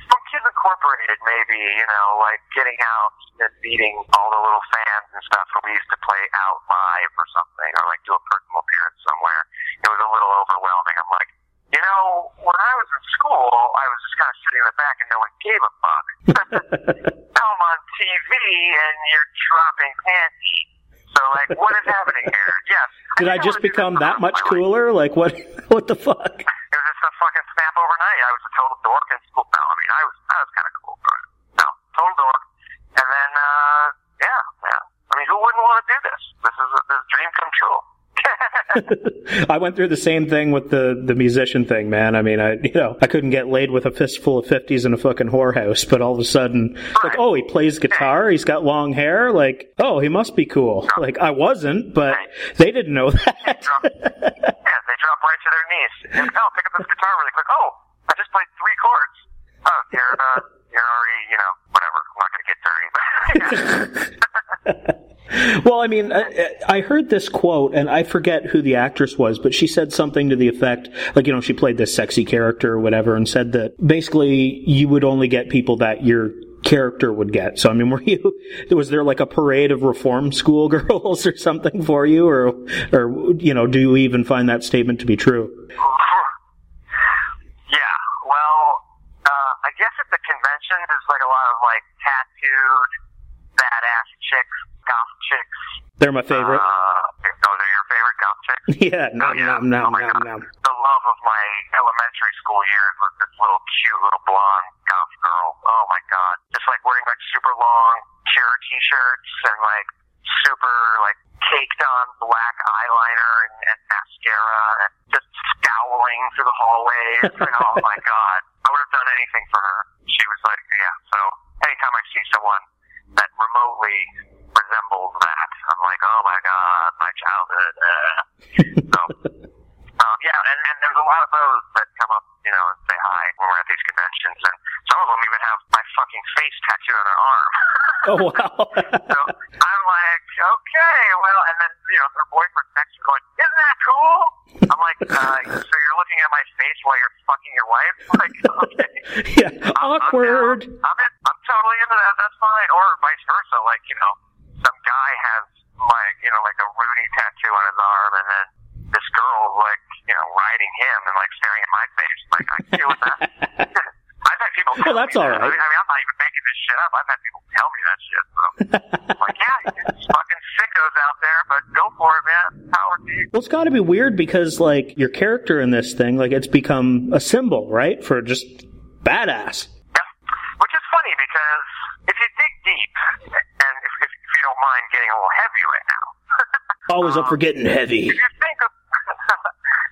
from Kids Incorporated, maybe, you know, like getting out and meeting all the little fans and stuff when we used to play out live or something, or like do a personal appearance somewhere. It was a little overwhelming. I'm like, you know, when I was in school, I was just kind of sitting in the back and no one gave a fuck. now I'm on TV and you're dropping panties. So, like, what is happening here? Yes. Did I just become that much cooler? Like what? What the fuck? It was just a fucking snap overnight. I was a total dork in school. No, I mean, I was, I was kind of cool, but no, total dork. And then, uh, yeah, yeah. I mean, who wouldn't want to do this? This is a, this is a dream come true. I went through the same thing with the the musician thing, man. I mean, I you know I couldn't get laid with a fistful of fifties in a fucking whorehouse, but all of a sudden, it's like, oh, he plays guitar, he's got long hair, like, oh, he must be cool. Like I wasn't, but they didn't know that. yeah, they drop right to their knees. And, oh, pick up this guitar really quick. Oh, I just played three chords. Oh, you're, uh, you're already, you know, whatever. I'm not going to get dirty, but Well, I mean, I, heard this quote, and I forget who the actress was, but she said something to the effect, like, you know, she played this sexy character or whatever, and said that basically you would only get people that your character would get. So, I mean, were you, was there like a parade of reform school girls or something for you, or, or, you know, do you even find that statement to be true? yeah. Well, uh, I guess at the convention there's like a lot of like tattooed, badass chicks, goth chicks. They're my favorite. Uh, oh, they're your favorite goth chicks? yeah, no, no, no, oh my no, God. no. The love of my elementary school years was this little cute little blonde goth girl. Oh my god. Just like wearing like super long Cure t-shirts and like super like caked on black eyeliner and, and mascara and just scowling through the hallways. and, oh my god. I would have done anything for her. She was like, yeah. So anytime I see someone that remotely resembles that, I'm like, oh my god, my childhood. Uh. so, um, yeah, and, and there's a lot of those that come up, you know, and say hi when we're at these conventions, and some of them even have my fucking face tattooed on their arm. Oh, wow. so I'm like, okay, well, and then, you know, their boyfriend's next to me going, isn't that cool? I'm like, uh, so you're looking at my face while you're fucking your wife? Like, okay. yeah, awkward. I'm, in, I'm totally into that. That's fine. Or vice versa. Like, you know, guy has my, you know, like a Rudy tattoo on his arm, and then this girl like, you know, riding him and like staring at my face. Like, I can deal with that. I've had people oh, tell Well, that's me all that. I mean, I mean, I'm not even making this shit up. I've had people tell me that shit. So, I'm like, yeah, there's fucking sickos out there, but go for it, man. Power to you. Well, it's got to be weird because, like, your character in this thing, like, it's become a symbol, right? For just badass. Which is funny because if you dig deep, and if, if, if you don't mind getting a little heavy right now, Always up for getting heavy. if you think of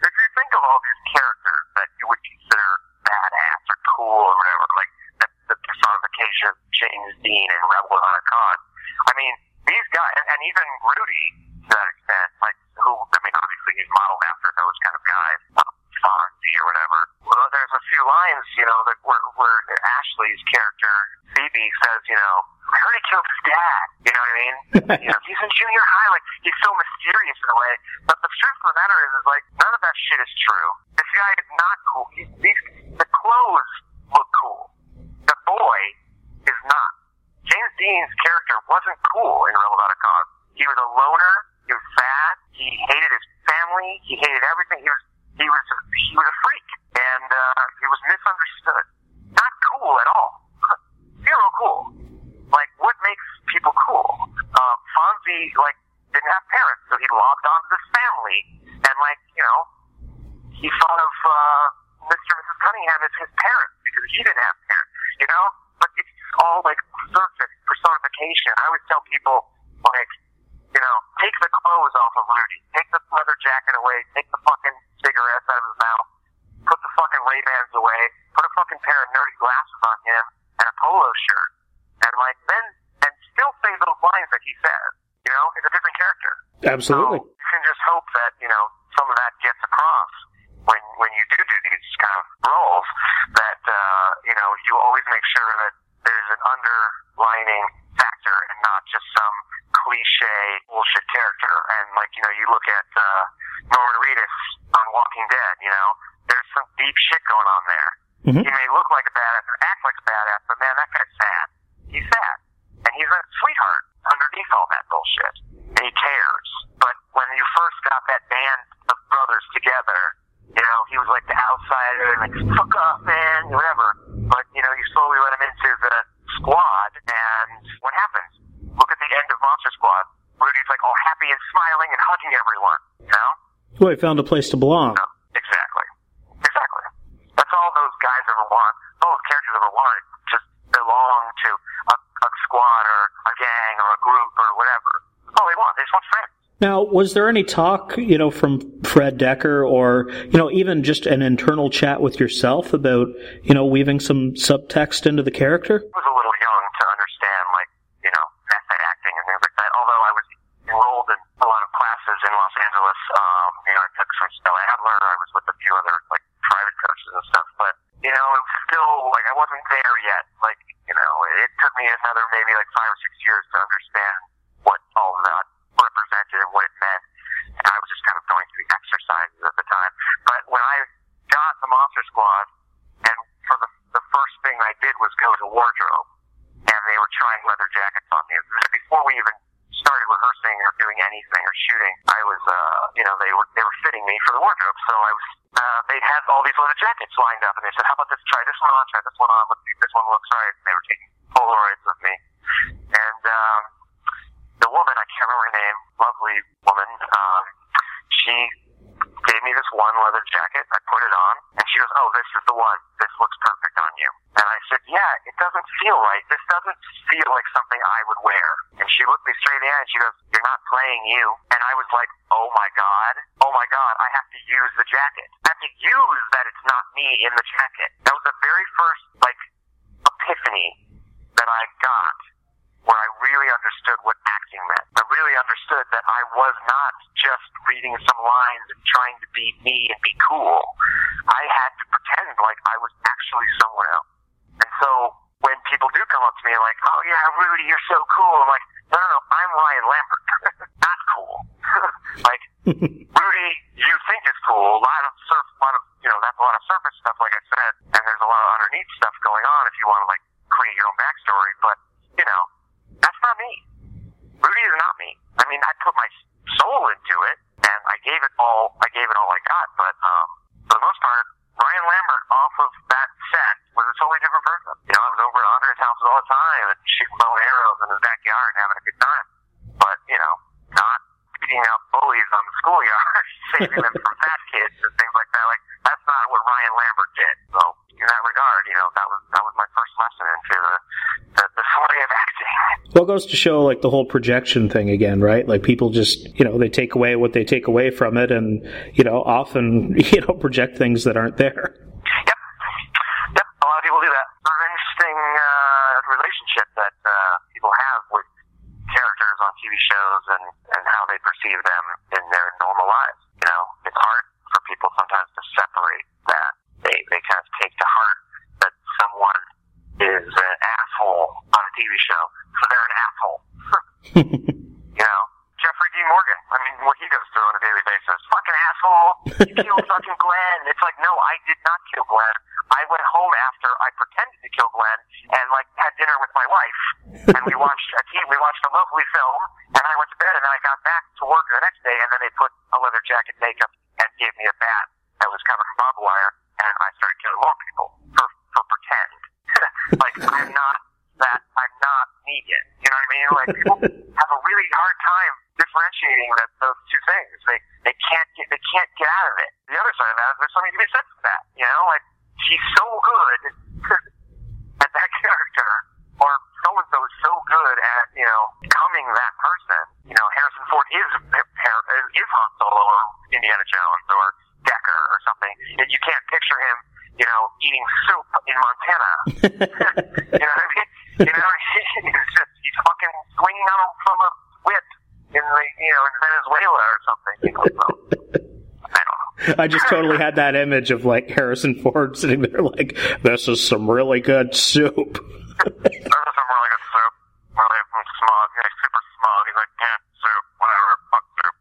if you think of all these characters that you would consider badass or cool or whatever, like the, the personification of James Dean and Rebel Without a Cause, I mean these guys, and, and even Rudy to that extent, like who I mean obviously he's modeled after those kind of guys, uh, Fonzie or whatever. Well, there's a few lines, you know, that where, where Ashley's character Phoebe says, you know, I heard he killed his dad. You know what I mean? you know, he's in junior he's so mysterious in a way. But the truth of the matter is, is like none of that shit is true. This guy is not cool. He, these, the clothes look cool. The boy is not. James Dean's character wasn't cool in Rebel Without a Cause. He was a loner. He was fat. He hated his family. He hated everything. He was he was he was a freak, and uh, he was misunderstood. Not cool at all. Zero cool. Like what makes people cool? Uh, Fonzie like didn't have parents, so he logged on to this family, and like you know, he thought of uh, Mr. and Mrs. Cunningham as his parents because he didn't have parents. You know, but it's all like surface personification. I always tell people like, you know, take the clothes off of Rudy, take the leather jacket away, take the fucking cigarettes out of his mouth, put the fucking Ray Bans away, put a fucking pair of nerdy glasses on him, and a polo shirt, and like then and still say those lines that he says. You know, it's a different character. Absolutely. So you can just hope that you know some of that gets across when when you do do these kind of roles. That uh, you know you always make sure that there's an underlining factor and not just some cliche bullshit character. And like you know, you look at uh, Norman Reedus on Walking Dead. You know, there's some deep shit going on there. Mhm. He may look like a badass or act like a badass, but man, that guy's sad. He's sad, and he's a sweetheart underneath all that bullshit, and he cares. But when you first got that band of brothers together, you know, he was like the outsider and like, fuck off, man, whatever. But, you know, you slowly let him into the squad, and what happens? Look at the end of Monster Squad. Rudy's like all happy and smiling and hugging everyone, you know? Well, he found a place to belong. Exactly. Exactly. That's all those guys ever want. All those characters ever want. Just belong to a, a squad or a gang or a group or whatever. All they want. They just want friends. Now, was there any talk, you know, from Fred Dekker or, you know, even just an internal chat with yourself about, you know, weaving some subtext into the character? I was a little young to understand, like, you know, method acting and things like that. Although I was enrolled in a lot of classes in Los Angeles, um, you know, I took some Stella Adler. I was with a few other, like, private coaches and stuff. But, you know, it was still, like, I wasn't there yet. Like, it took me another maybe, like, five or six years to understand what all of that represented and what it meant. And I was just kind of going through the exercises at the time. But when I got the Monster Squad, and for the, the first thing I did was go to wardrobe, and they were trying leather jackets on me. Before we even started rehearsing or doing anything or shooting, I was, uh, you know, they were they were fitting me for the wardrobe. So I was, uh, they had all these leather jackets lined up, and they said, "How about this? Try this one on. Try this one on. Let's see if this one looks right." And they were taking Polaroids of me, and um, the woman, I can't remember her name, lovely woman, um, she gave me this one leather jacket. I put it on, and she goes, "Oh, this is the one. This looks perfect on you." And I said, "Yeah, it doesn't feel right. This doesn't feel like something I would wear." And she looked me straight in the eye, and she goes, "You're not playing you." And I was like, "Oh my god, oh my god, I have to use the jacket. I have to use that it's not me in the jacket." That was the very first like epiphany that I got where I really understood what acting meant. I really understood that I was not just reading some lines and trying to be me and be cool. I had to pretend like I was actually somewhere else. And so when people do come up to me and like, oh yeah, Rudy, you're so cool, I'm like, no, no, no, I'm Ryan Lambert. not cool. like, Rudy, you think is cool. A lot of surf, a lot of, you know, that's a lot of surface stuff, like I said, and there's a lot of underneath stuff going on if you want to like create your own backstory, but, you know, that's not me. Rudy is not me. I mean, I put my soul into it, and I gave it all. I gave it all I got. But um, for the most part, Ryan Lambert off of that set was a totally different person. You know, I was over at Andre's house all the time and shooting bow and arrows in his backyard and having a good time. But you know, not beating out bullies on the schoolyard, saving them from fat kids and things like that. Like that's not what Ryan Lambert did. So in that regard, you know, that was that was my first lesson into the the, the way of acting. Well, it goes to show like the whole projection thing again, right? Like people just, you know, they take away what they take away from it and, you know, often, you know, project things that aren't there. Yep, a lot of people do that. It's an interesting uh, relationship that uh, people have with characters on TV shows and, and how they perceive them in their normal lives. You know, it's hard for people sometimes to separate that. They they kind of take to heart that someone is an asshole on a TV show, so they're an asshole. you know, Jeffrey Dean Morgan. I mean, what he goes through on a daily basis. Fucking asshole. You killed fucking Glenn. It's like, no, I did not kill Glenn. I went home after I pretended to kill Glenn and like had dinner with my and we watched a TV, we watched a lovely film, and I went to bed, and then I got back to work the next day, and then they put a leather jacket, makeup, and gave me a bat that was covered in barbed wire, and I started killing more people for for pretend. like I'm not that I'm not Negan. You know what I mean? Like people have a really hard time differentiating that, those two things. They they can't get they can't get out of it. The other side of that is there's something to be said for that. You know, like he's so good at that character, or so and so is so good at you know becoming that person. You know, Harrison Ford is is Han Solo or Indiana Jones or Decker or something. And you can't picture him, you know, eating soup in Montana. you know what I mean? You know, he's just he's fucking swinging on a, from a whip in the you know in Venezuela or something. You know, so. I just totally had that image of like Harrison Ford sitting there like, this is some really good soup. There's some really good soup. Really smug. Yeah, super smug. He's like, yeah, soup, whatever, fuck soup.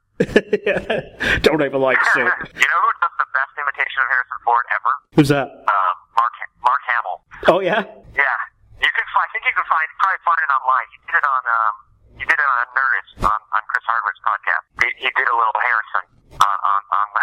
Don't even like soup. You know who does the best imitation of Harrison Ford ever? Who's that? Uh, Mark Mark Hamill. Oh yeah? Yeah, you can. Find, I think you can find probably find it online. He did it on um, he did it on Nerdist on, on Chris Hardwick's podcast. He, he did a little Harrison uh, on on.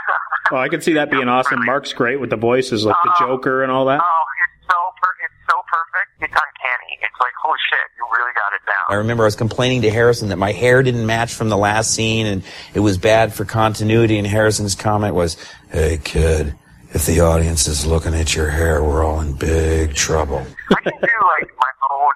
Oh, I can see that being awesome. Mark's great with the voices, like the Joker and all that. oh, it's so per- it's so perfect. It's uncanny. It's like holy shit, you really got it down. I remember I was complaining to Harrison that my hair didn't match from the last scene and it was bad for continuity. And Harrison's comment was, Hey, kid, if the audience is looking at your hair, we're all in big trouble. I can do like my own,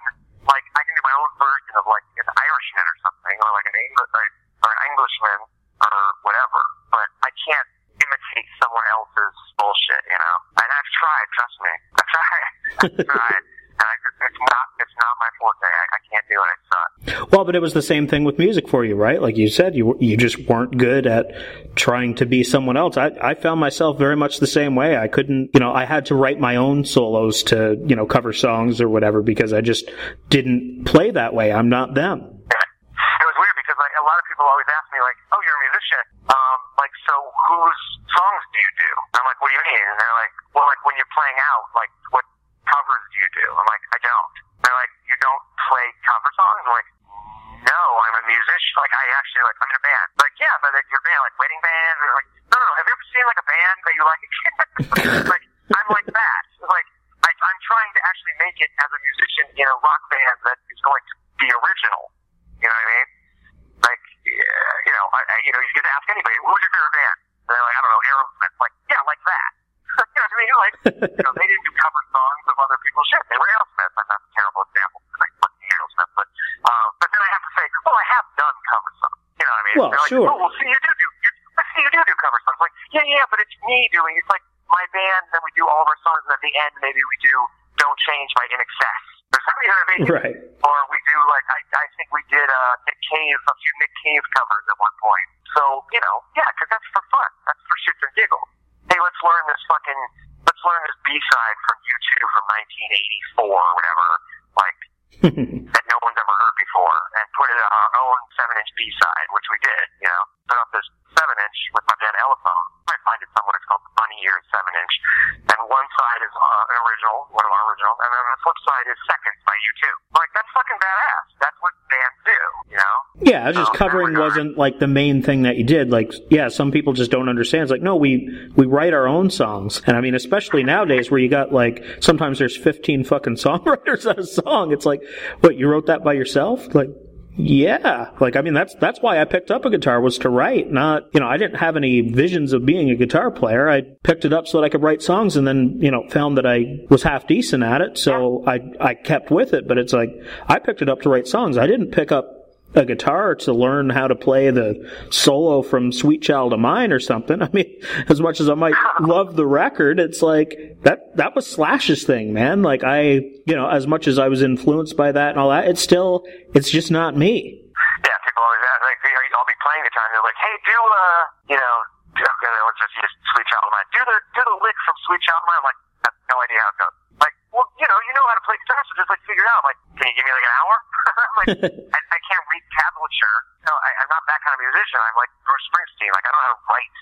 like I can do my own version of like an Irishman or something, or like an English or, an Englishman or whatever. But I can't imitate someone else's bullshit, you know. And I've tried, trust me, I've tried, I've tried, and I just, it's not, not my forte. I, I can't do it. I suck. Well, but it was the same thing with music for you, right? Like you said, you you just weren't good at trying to be someone else. I I found myself very much the same way. I couldn't, you know, I had to write my own solos to, you know, cover songs or whatever because I just didn't play that way. I'm not them. It was weird because like a lot of people always ask me like, "Oh, you're a musician. Um, like, so whose songs do you do?" And I'm like, "What do you mean?" And they're like, "Well, like when you're playing out, like what covers do you do?" I'm like, "I don't." They're like, play cover songs?" I'm like, "No, I'm a musician. Like, I actually like I'm in a band." Like, yeah, but like your band, like wedding band, or like, no, no, no. Have you ever seen like a band that you like? like, I'm like that. Like, I, I'm trying to actually make it as a musician in a rock band that is going to be original. You know what I mean? Like, yeah, you know, I, I, you know, you get to ask anybody, who's your favorite band? And they're like, I don't know, Aerosmith. Like, yeah, like that. you know what I mean? Like, you know, they didn't do cover songs of other people's shit. They were Aerosmith. I'm not a terrible example because I fucking Aerosmith, but, um, but then I have to say, well, I have done cover songs. You know what I mean? Well, they're like, sure. Oh, well, see, you do do, you, I see you do do cover songs. Like, yeah, yeah, but it's me doing. It's like my band, then we do all of our songs, and at the end, maybe we do "Don't Change" by INXS. Or something, you know what I mean? Right. Or we do like I, I think we did uh, Nick Cave, a few Nick Cave covers at one point. So you know, yeah, because that's for fun. That's for shits and giggles. Hey, let's learn this fucking, let's learn this B side from U2 from 1984 or whatever, like that no one's ever heard before, and put it on our own seven inch B side, which we did. You know, put up this seven inch with my band Elephone. Might find it somewhere. Called the Bunny Ears seven inch, and one side is uh, an original, one of our original, and then the flip side is seconds by U2. Like that's fucking badass. That's what bands do. You know. Yeah, just covering wasn't like the main thing that you did. Like, yeah, some people just don't understand. It's like, no, we we write our own songs, and I mean, especially nowadays where you got like sometimes there's 15 fucking songwriters on a song. It's like, what you wrote that by yourself? Like, yeah, like I mean, that's that's why I picked up a guitar was to write. Not, you know, I didn't have any visions of being a guitar player. I picked it up so that I could write songs, and then you know found that I was half decent at it, so I I kept with it. But it's like I picked it up to write songs. I didn't pick up a guitar to learn how to play the solo from Sweet Child of Mine or something. I mean, as much as I might love the record, it's like that that was Slash's thing, man. Like I, you know, as much as I was influenced by that and all that, it's still it's just not me. Yeah, people always ask, like, I'll be playing guitar, and they're like, hey, do, uh, you know, do- okay, let's just use Sweet Child of Mine. Do the, do the lick from Sweet Child of Mine. I'm like, I have no idea how it goes. Well, you know, you know how to play guitar, so just, like, figure it out. I'm like, can you give me, like, an hour? I'm like, I, I can't read tablature. No, I, I'm not that kind of musician. I'm like Bruce Springsteen. Like, I don't know how to write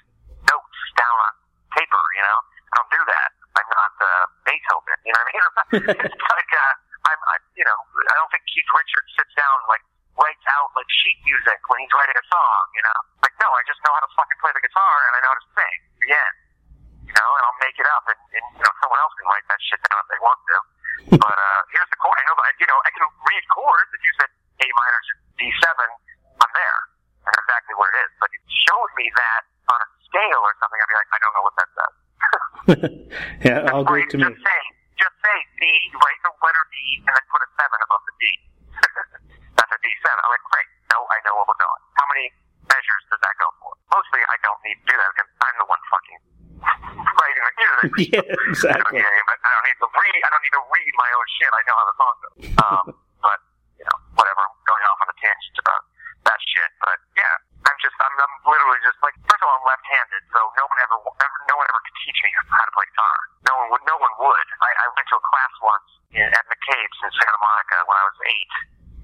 notes down on paper, you know? I don't do that. I'm not, uh, Beethoven, you know what I mean? it's like, uh, I'm, I, you know, I don't think Keith Richards sits down like writes out like sheet music when he's writing a song, you know? Like, no, I just know how to fucking play the guitar and I know how to sing. The end. You know, and I'll make it up and, and you know, someone else can write that shit down if they want to. but uh here's the chord. I know you know, I can read chords. If you said A minor to D seven, I'm there. Know exactly where it is. But you showed me that on a scale or something, I'd be like, I don't know what that says. yeah, all great to me. Just say, just say D, write the letter D, and then put a seven above the D. That's a D seven. I'm like, great. No, I know what we're going. How many measures does that go for? Mostly, I don't need to do that because I'm the one fucking writing the music. yeah, exactly. Yeah, but I don't need to read. I don't need to read my own shit. I know how the song goes. Um, but you know, whatever. I'm going off on a tangent about that shit. But yeah, I'm just, I'm, I'm literally just like, first of all, I'm left-handed, so no one ever, ever no one ever could teach me how to play guitar. No one would. No one would. I, I went to a class once in, at McCabe's in Santa Monica when I was eight,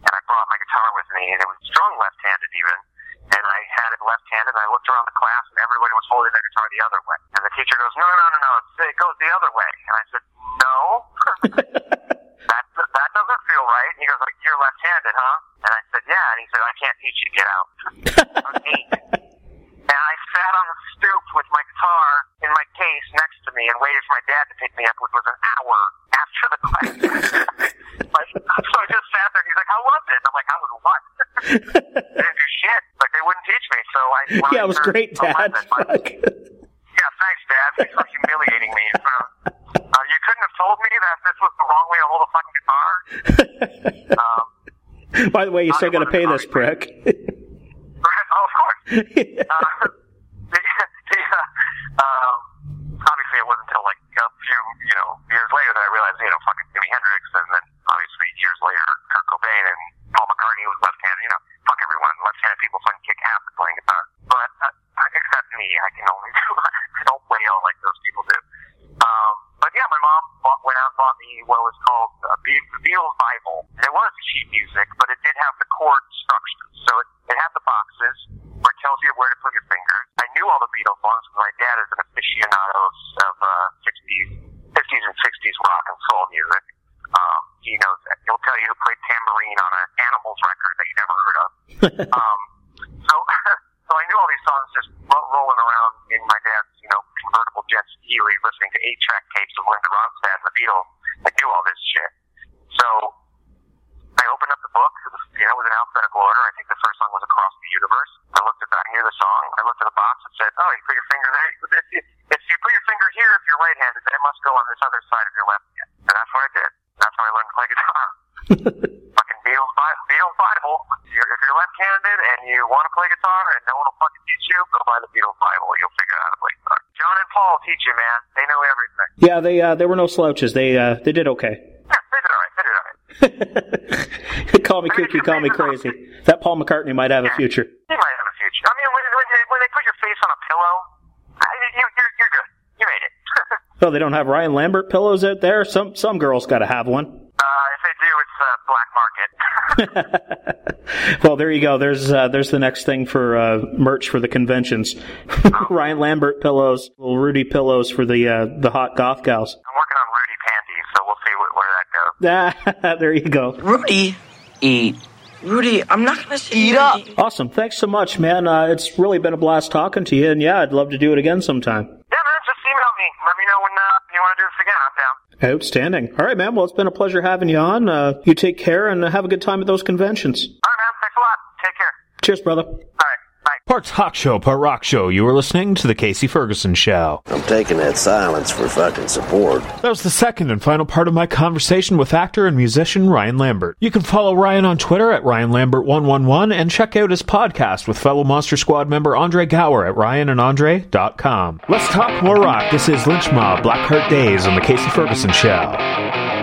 and I brought my guitar with me, and it was strung left-handed even. And I had it left-handed, and I looked around the class, and everybody was holding their guitar the other way. And the teacher goes, "No, no, no, no, it goes the other way." And I said, "No, that that doesn't feel right." And he goes, "Like you're left-handed, huh?" And I said, "Yeah." And he said, "I can't teach you. To get out." I was eight, and I sat on the stoop with my guitar in my case next to me and waited for my dad to pick me up, which was an hour after the class. like, so I just sat there. and He's like, "How was it?" And I'm like, "How was what?" Didn't do shit. Like they wouldn't teach me. So I Yeah, it was great, Dad. 11, my- yeah, thanks, Dad. Thanks for humiliating me. Uh, you couldn't have told me that this was the wrong way to hold a fucking guitar. um, By the way, you're still got to pay this prick. oh, of course. uh, the, the, uh, um, obviously, it wasn't until like a few, you know, years later that I realized, you know, fucking Jimi Hendrix, and then obviously years later, Kurt Cobain and Paul McCartney was left-handed. You know, fuck everyone. Left-handed people fucking kick ass at playing guitar. But uh, except me, I can only do. I don't wail like those people do. Um, but yeah, my mom bought, went out and bought me what was called a Beatles Bible. And it was sheet music, but it did have the chord structures. So it, it had the boxes where it tells you where to put your fingers. I knew all the Beatles songs because my dad is an aficionado of, of uh, 60s, 50s and 60s rock and soul music. Um, he knows that. He'll tell you who played tambourine on an Animals record that you never heard of. um, so, so I knew all these songs just ro- rolling around in my dad's, you know, convertible Jensen Healey, listening to eight-track tapes of Linda Ronstadt and the Beatles. I knew all this shit. So I opened up the book. It was, you know, it was in alphabetical order. I think the first song was Across the Universe. I looked at that. I knew the song. I looked at the box and said, "Oh, you put your finger there. If you, if you put your finger here, if you're right-handed, then it must go on this other side of your left hand." And that's what I did. That's how I learned to play guitar. fucking Beatles, Beatles Bible. If you're, if you're left-handed and you want to play guitar and no one will fucking teach you, go buy the Beatles Bible. You'll figure out how to play guitar. John and Paul teach you, man. They know everything. Yeah, they uh, they were no slouches. They uh, they did okay. Yeah, they did all right. They did all right. call me kooky, call me crazy. That Paul McCartney might have a future. He might have a future. I mean, when, when, they, when they put your face on a pillow, I, you, you're, you're good. You made it. Oh, they don't have Ryan Lambert pillows out there. Some some girls got to have one. uh, if they do, it's uh, black market. Well, there you go. There's uh, there's the next thing for uh, merch for the conventions. Ryan Lambert pillows, little Rudy pillows for the uh, the hot goth gals. I'm working on Rudy Panties, so we'll see wh- where that goes. Ah, there you go. Rudy, eat. Rudy, I'm not gonna eat up. Awesome. Thanks so much, man. Uh, it's really been a blast talking to you, and yeah, I'd love to do it again sometime. Just email me. Let me know when uh, you want to do this again. I'm down. Outstanding. All right, man. Well, it's been a pleasure having you on. Uh, you take care and have a good time at those conventions. All right, man. Thanks a lot. Take care. Cheers, brother. Part talk show, part rock show. You were listening to the Kasey Ferguson Show. I'm taking that silence for fucking support. That was the second and final part of my conversation with actor and musician Ryan Lambert. You can follow Ryan on Twitter at Ryan Lambert111 and check out his podcast with fellow Monster Squad member Andre Gower at ryanandandre.com. Let's talk more rock. This is Lynch Mob Blackheart Days on the Kasey Ferguson Show.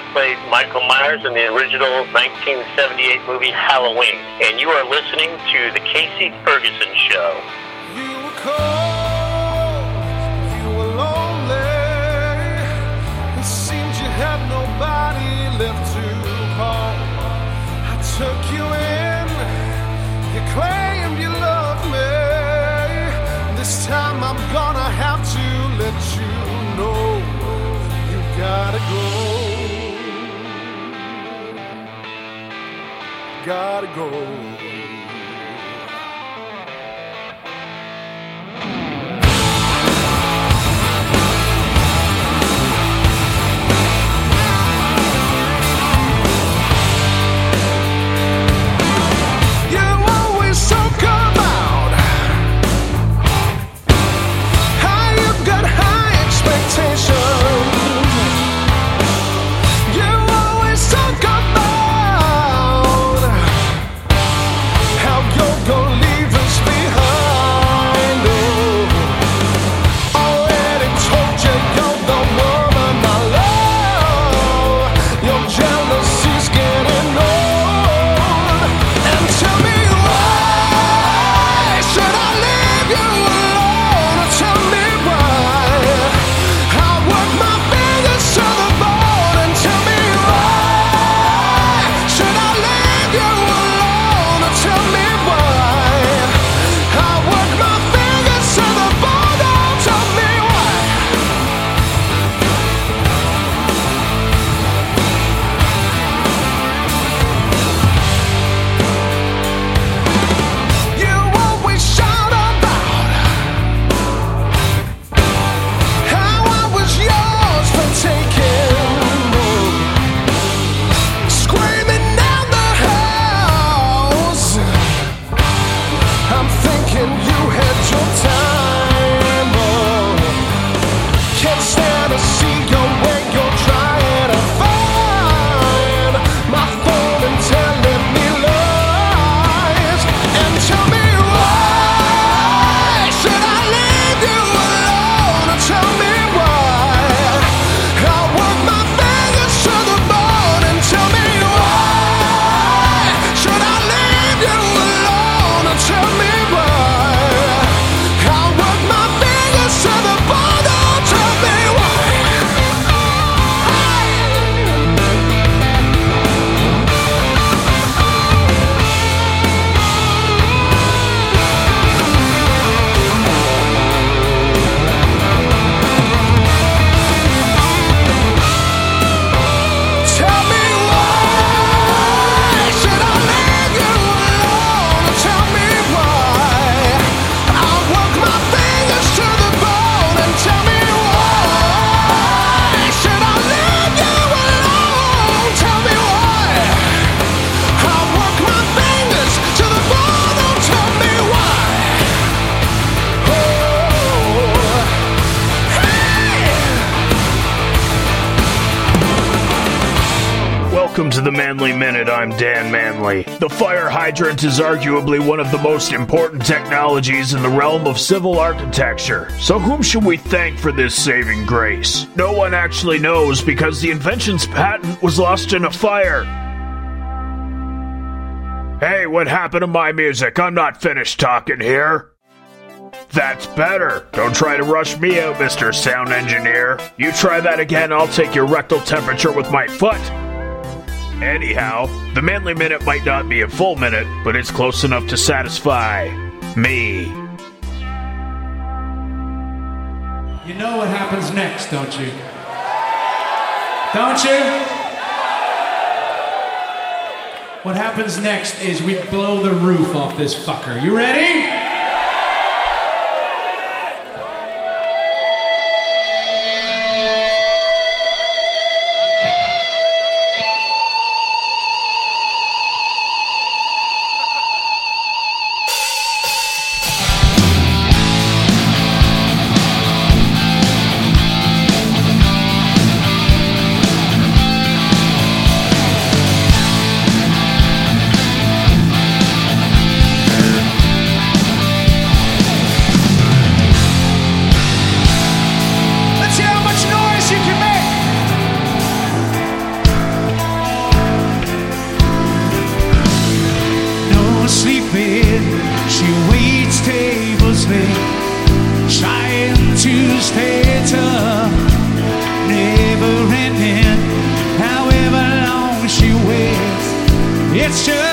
Scott played Michael Myers in the original 1978 movie Halloween, and you are listening to The Kasey Ferguson Show. Gotta go. To the Manly Minute. I'm Dan Manley. The fire hydrant is arguably one of the most important technologies in the realm of civil architecture. So, whom should we thank for this saving grace? No one actually knows because the invention's patent was lost in a fire. Hey, what happened to my music? I'm not finished talking here. That's better. Don't try to rush me out, Mr. Sound Engineer. You try that again, I'll take your rectal temperature with my foot. Anyhow, the Manly Minute might not be a full minute, but it's close enough to satisfy me. You know what happens next, don't you? Don't you? What happens next is we blow the roof off this fucker. You ready? It's just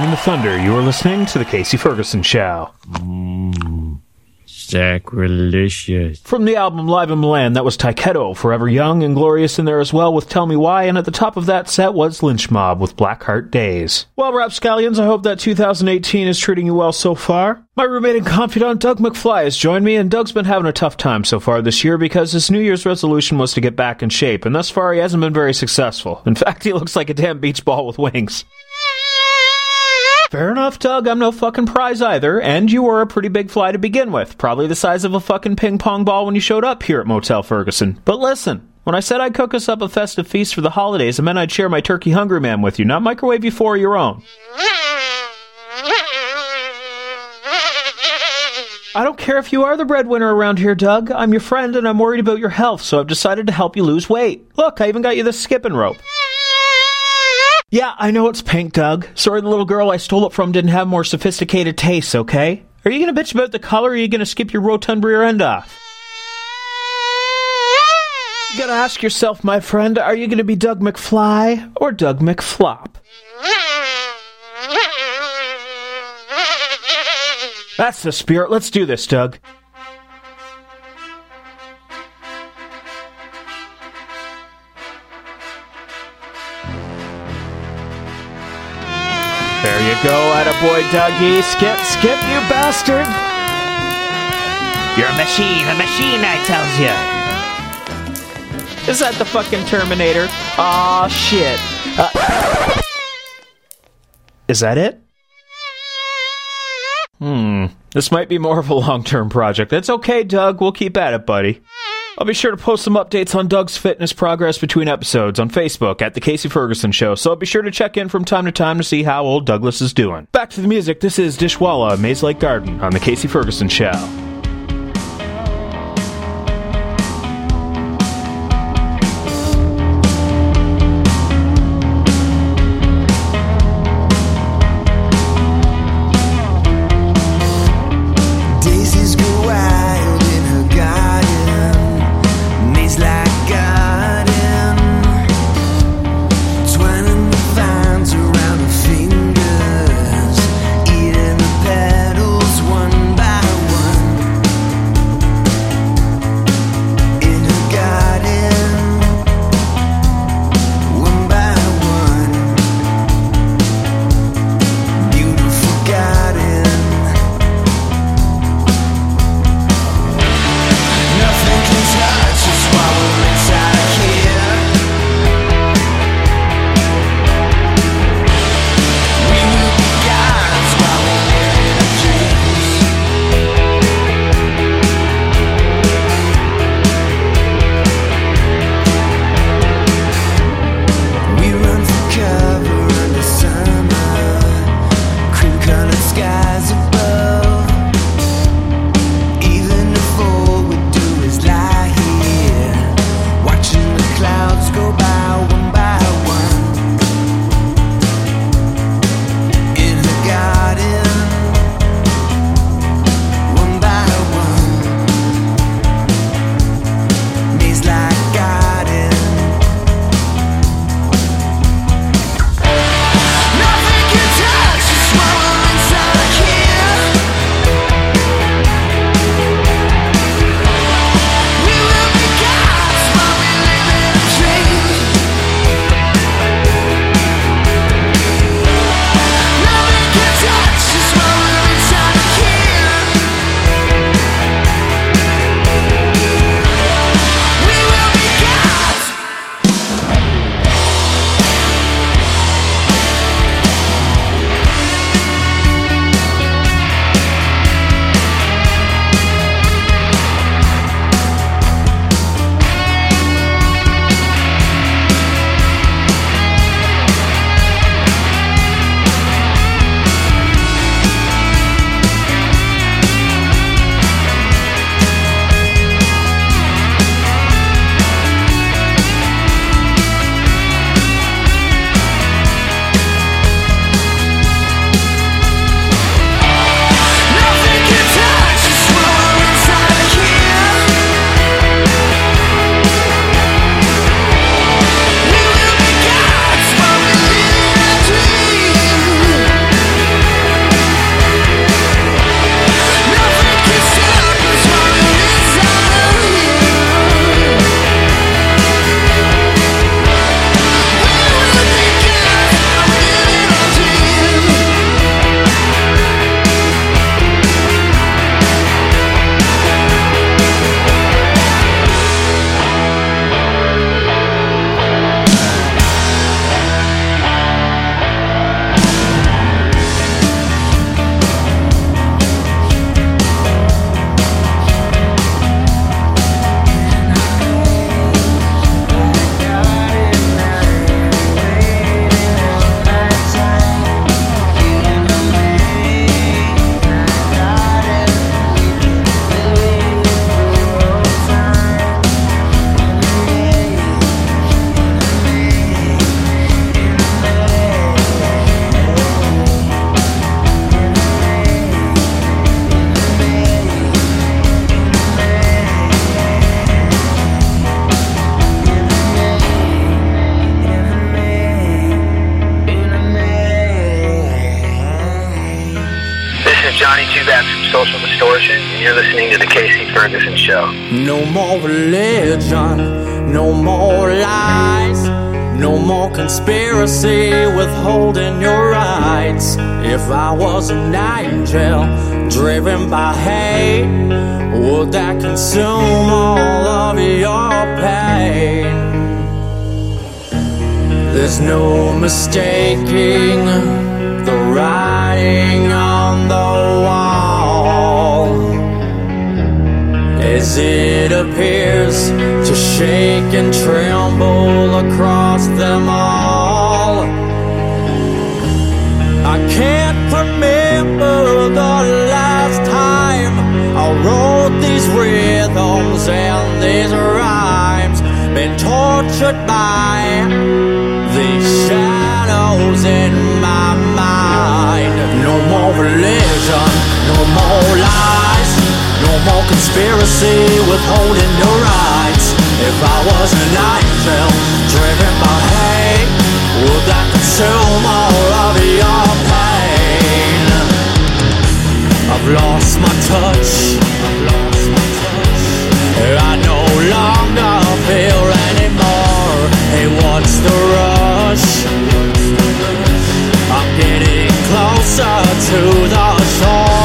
bringing the thunder. You are listening to the Kasey Ferguson Show. Sacrilegious. From the album Live in Milan, that was Tyketto, Forever Young and Glorious in there as well with Tell Me Why, and at the top of that set was Lynch Mob with Blackheart Days. Well, Rapscallions, I hope that 2018 is treating you well so far. My roommate and confidant Doug McFly has joined me, and Doug's been having a tough time so far this year because his New Year's resolution was to get back in shape, and thus far he hasn't been very successful. In fact, he looks like a damn beach ball with wings. Fair enough, Doug. I'm no fucking prize either, and you were a pretty big fly to begin with. Probably the size of a fucking ping pong ball when you showed up here at Motel Ferguson. But listen, when I said I'd cook us up a festive feast for the holidays, I meant I'd share my turkey hungry man with you, not microwave you four of your own. I don't care if you are the breadwinner around here, Doug. I'm your friend and I'm worried about your health, so I've decided to help you lose weight. Look, I even got you this skipping rope. Yeah, I know it's pink, Doug. Sorry the little girl I stole it from didn't have more sophisticated tastes, okay? Are you gonna bitch about the color or are you gonna skip your rotund rear end off? You gotta ask yourself, my friend, are you gonna be Doug McFly or Doug McFlop? That's the spirit. Let's do this, Doug. There you go, attaboy Dougie. Skip, skip, you bastard! You're a machine, a machine, I tells you. Is that the fucking Terminator? Aw, shit. Uh, is that it? Hmm. This might be more of a long term project. That's okay, Doug. We'll keep at it, buddy. I'll be sure to post some updates on Doug's fitness progress between episodes on Facebook at The Kasey Ferguson Show, so be sure to check in from time to time to see how old Douglas is doing. Back to the music. This is Dishwalla, Maze Lake Garden on The Kasey Ferguson Show. More religion, no more lies, no more conspiracy withholding your rights. If I was an angel driven by hate, would that consume all of your pain? There's no mistaking as it appears to shake and tremble across them all. I can't remember the last time I wrote these rhythms and these rhymes. Been tortured by these shadows in my mind. No more religion, no more no more conspiracy withholding your rights. If I was an angel driven by hate, would that consume all of your pain? I've lost my touch. I've lost my touch. I no longer feel anymore. Hey, what's the rush? I'm getting closer to the shore.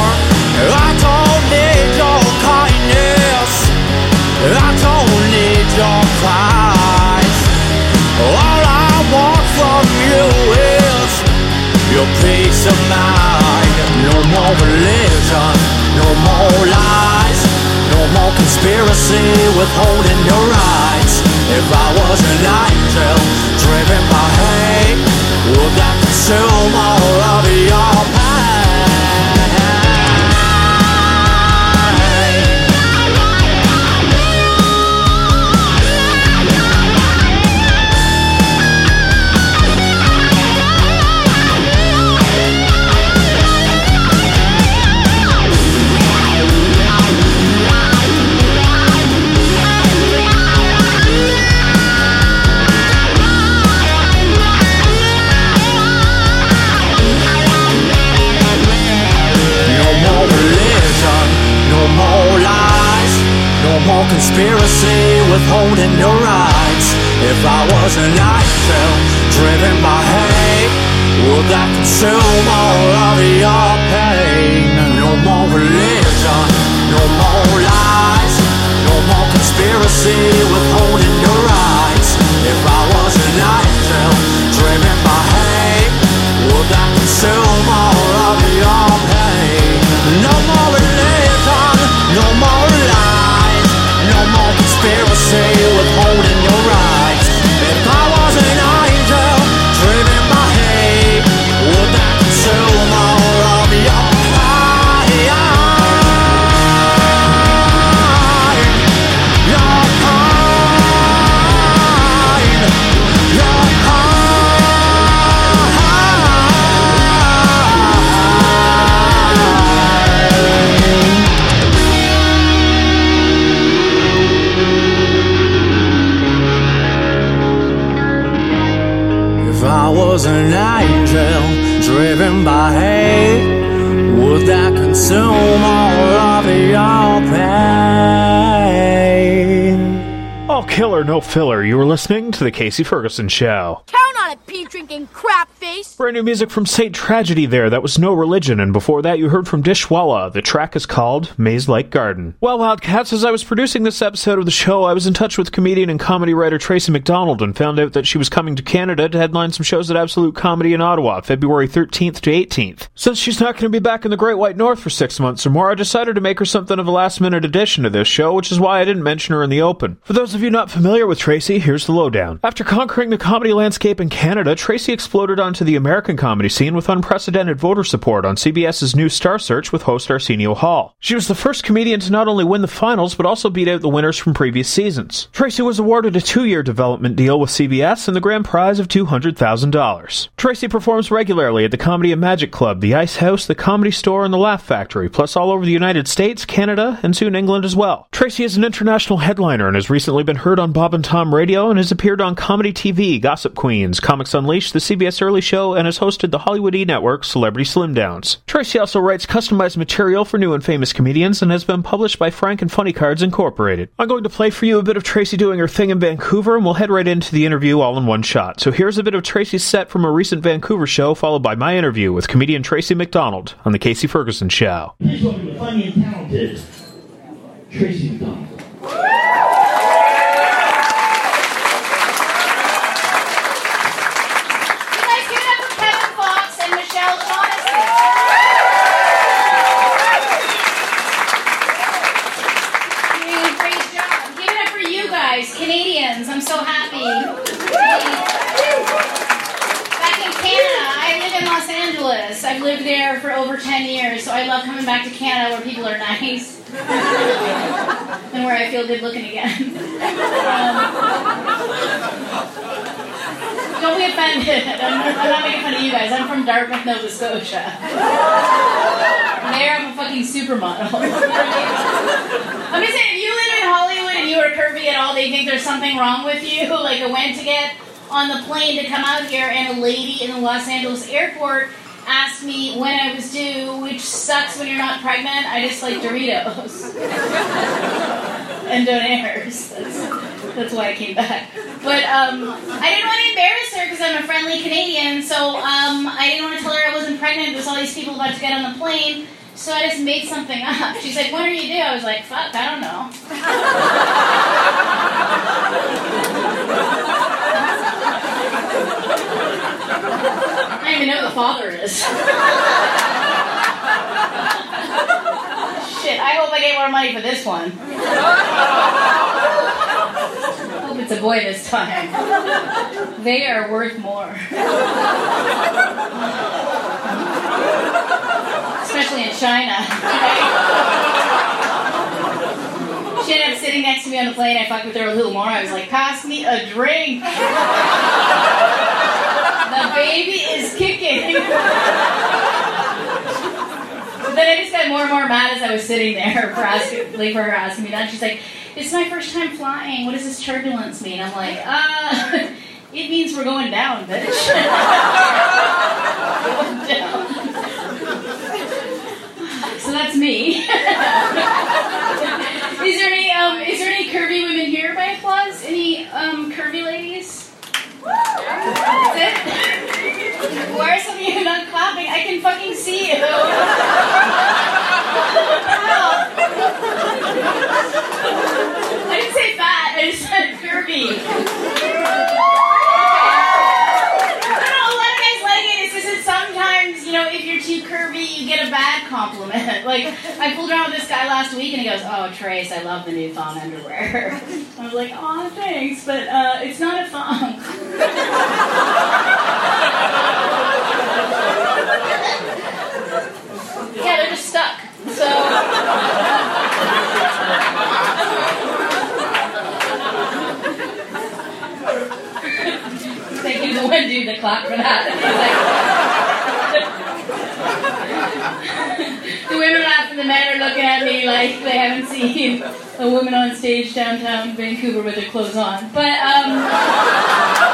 Mind. No more religion, no more lies, no more conspiracy withholding your rights. If I was an angel driven by hate, would that consume all of your more conspiracy withholding your rights. If I was an angel driven by hate, would that consume all of your pain? No more religion, no more lies, no more conspiracy withholding your an angel driven by hate, would that consume all of your pain? All killer, no filler. You were listening to The Kasey Ferguson Show. Count on it, pee drinking crap face. Brand new music from Saint Tragedy there. That was No Religion. And before that, you heard from Dishwalla. The track is called Maze Like Garden. Well, Wildcats, as I was producing this episode of the show, I was in touch with comedian and comedy writer Tracy McDonald and found out that she was coming to Canada to headline some shows at Absolute Comedy in Ottawa, February 13th to 18th. Since she's not going to be back in the Great White North for six months or more, I decided to make her something of a last minute addition to this show, which is why I didn't mention her in the open. For those of you not familiar with Tracy, here's the lowdown. After conquering the comedy landscape in Canada, Tracy exploded onto the American comedy scene with unprecedented voter support on CBS's new Star Search with host Arsenio Hall. She was the first comedian to not only win the finals, but also beat out the winners from previous seasons. Tracy was awarded a two year development deal with CBS and the grand prize of $200,000. Tracy performs regularly at the Comedy and Magic Club, the Ice House, the Comedy Store, and the Laugh Factory, plus all over the United States, Canada, and soon England as well. Tracy is an international headliner and has recently been heard on Bob and Tom Radio and has appeared on Comedy TV, Gossip Queens, Comics Unleashed, the CBS Early Show, and has hosted the Hollywood E Network Celebrity Slim Downs. Tracy also writes customized material for new and famous comedians and has been published by Frank and Funny Cards Incorporated. I'm going to play for you a bit of Tracy doing her thing in Vancouver, and we'll head right into the interview all in one shot. So here's a bit of Tracy's set from a recent Vancouver show, followed by my interview with comedian Tracy McDonald on The Kasey Ferguson Show. Funny and talented Tracy McDonald. Let's give it up for Kevin Fox and Michelle Shaughnessy. Doing a great job. Give it up for you guys, Canadians. I'm so happy. Back in Canada, I live in Los Angeles. I've lived there for over 10 years, so I love coming back to Canada where people are nice. and where I feel good looking again. Um, don't be offended. I'm, I'm not making fun of you guys. I'm from Dartmouth, Nova Scotia. There, I'm a fucking supermodel. I'm just saying, if you live in Hollywood and you are curvy at all, they think there's something wrong with you. Like, a went to get on the plane to come out here, and a lady in the Los Angeles airport asked me when I was due, which sucks when you're not pregnant. I just like Doritos and Donairs. That's, that's why I came back. But um, I didn't want to embarrass her because I'm a friendly Canadian, so um, I didn't want to tell her I wasn't pregnant. There's all these people about to get on the plane. So I just made something up. She's like, what are you due? I was like, fuck, I don't know. I don't even know who the father is. Shit, I hope I get more money for this one. hope it's a boy this time. They are worth more. Especially in China. She ended up sitting next to me on the plane. I fucked with her a little more. I was like, pass me a drink. The baby is kicking. then I just got more and more mad as I was sitting there for asking, like for her asking me that. She's like, "It's my first time flying. What does this turbulence mean?" I'm like, "Uh, it means we're going down, bitch." Down. So that's me. is there any um, is there any curvy women here by applause? Any um, curvy ladies? Why are some of you not clapping? I can fucking see you. Ow. I didn't say fat. I just said curvy. I don't know. A lot of guys like it. It's just that sometimes, you know, if you're too curvy, you get a bad compliment. Like I pulled around with this guy last week, and he goes, "Oh, Trace, I love the new thong underwear." I was like, "Oh, thanks," but uh, it's not a thong. yeah, they're just stuck. So. Thank you, the one dude that clapped for that. Women laughing, the men are looking at me like they haven't seen a woman on stage downtown Vancouver with her clothes on. But, um.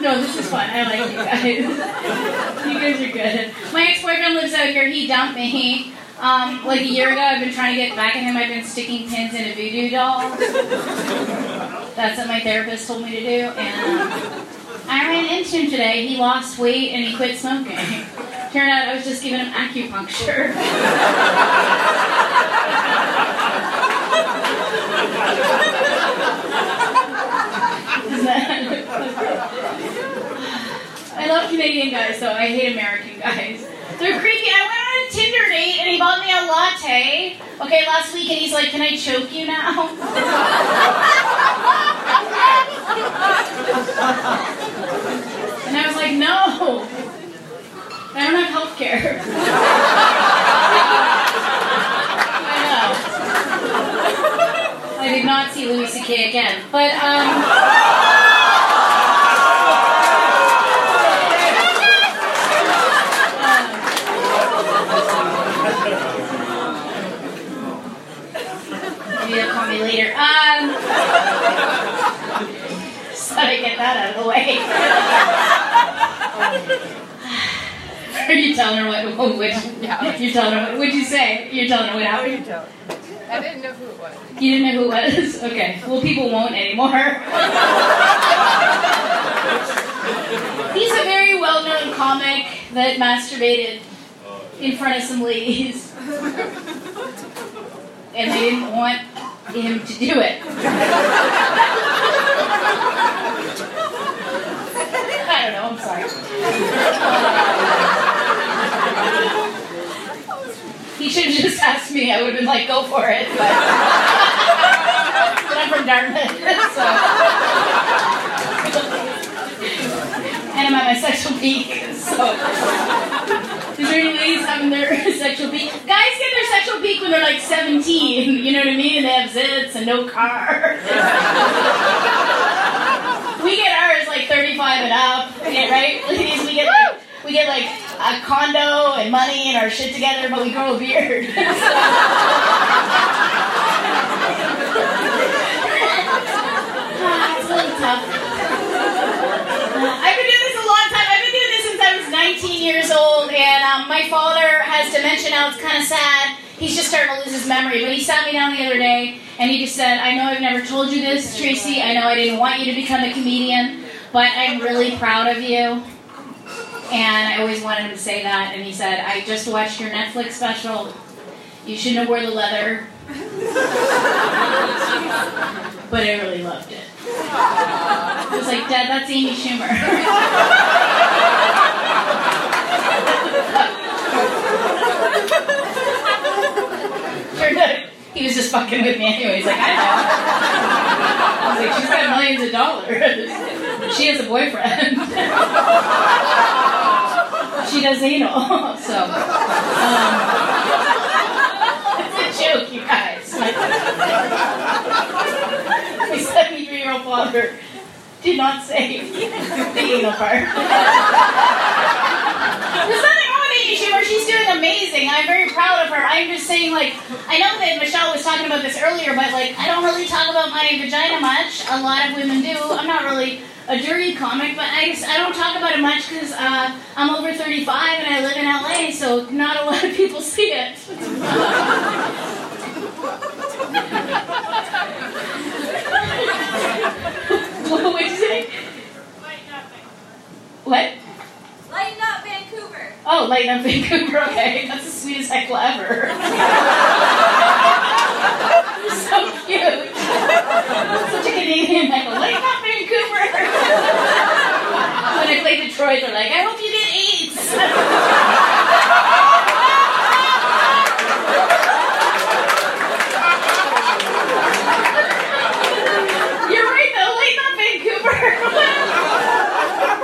No, this is fun. I like you guys. you guys are good. My ex-boyfriend lives out here. He dumped me. Um, like a year ago, I've been trying to get back at him. I've been sticking pins in a voodoo doll. That's what my therapist told me to do. And um, I ran into him today. He lost weight and he quit smoking. Turned out I was just giving him acupuncture. I love Canadian guys, though. I hate American guys. They're creepy. I went Tinder date and he bought me a latte. Okay, last week, and he's like, "Can I choke you now?" and I was like, "No, I don't have health care." I know. I did not see Louis C.K. again, but um. Later. Um, just thought I'd get that out of the way. Are you telling her what? what, what Yeah. You're telling her what? What'd you say? You're telling her what happened. I didn't know who it was. You didn't know who it was? Okay. Well, people won't anymore. He's a very well known comic that masturbated in front of some ladies. And they didn't want him to do it. I don't know, I'm sorry. He should have just asked me. I would have been like, go for it. But, but I'm from Dartmouth, so. and I'm at my sexual peak, so. Is there any ladies having their sexual peak? Guys get their sexual peak when they're like 17, you know what I mean? And they have zits and no car. we get ours like 35 and up, right? Ladies, we get like, we get like a condo and money and our shit together, but we grow a beard. Ah, it's really tough. I've been years old, and um, my father has dementia now. It's kind of sad. He's just starting to lose his memory. But he sat me down the other day, and he just said, "I know I've never told you this, Tracy. I know I didn't want you to become a comedian, but I'm really proud of you." And I always wanted him to say that. And he said, "I just watched your Netflix special. You shouldn't have wore the leather." but I really loved it. I was like, Dad, that's Amy Schumer. Turned out he was just fucking with me anyway. He's like, I know. I was like, she's got millions of dollars. She has a boyfriend. she does anal. So, um, it's a joke, you guys. My 73 year old father did not say the anal part. There's nothing wrong with Amy. She's doing amazing. I'm very proud of her. I'm just saying, like, I know that Michelle was talking about this earlier, but, like, I don't really talk about my vagina much. A lot of women do. I'm not really a dirty comic, but I I don't talk about it much because uh, I'm over 35 and I live in LA, so not a lot of people see it. what would you say? What? Lighten up, Vancouver. Oh, lighten up Vancouver. Okay, that's the sweetest heckle ever. You're so cute. Such a Canadian heckle. Lighten up Vancouver. when I play Detroit, they're like, I hope you get AIDS. You're right though. Lighten up Vancouver.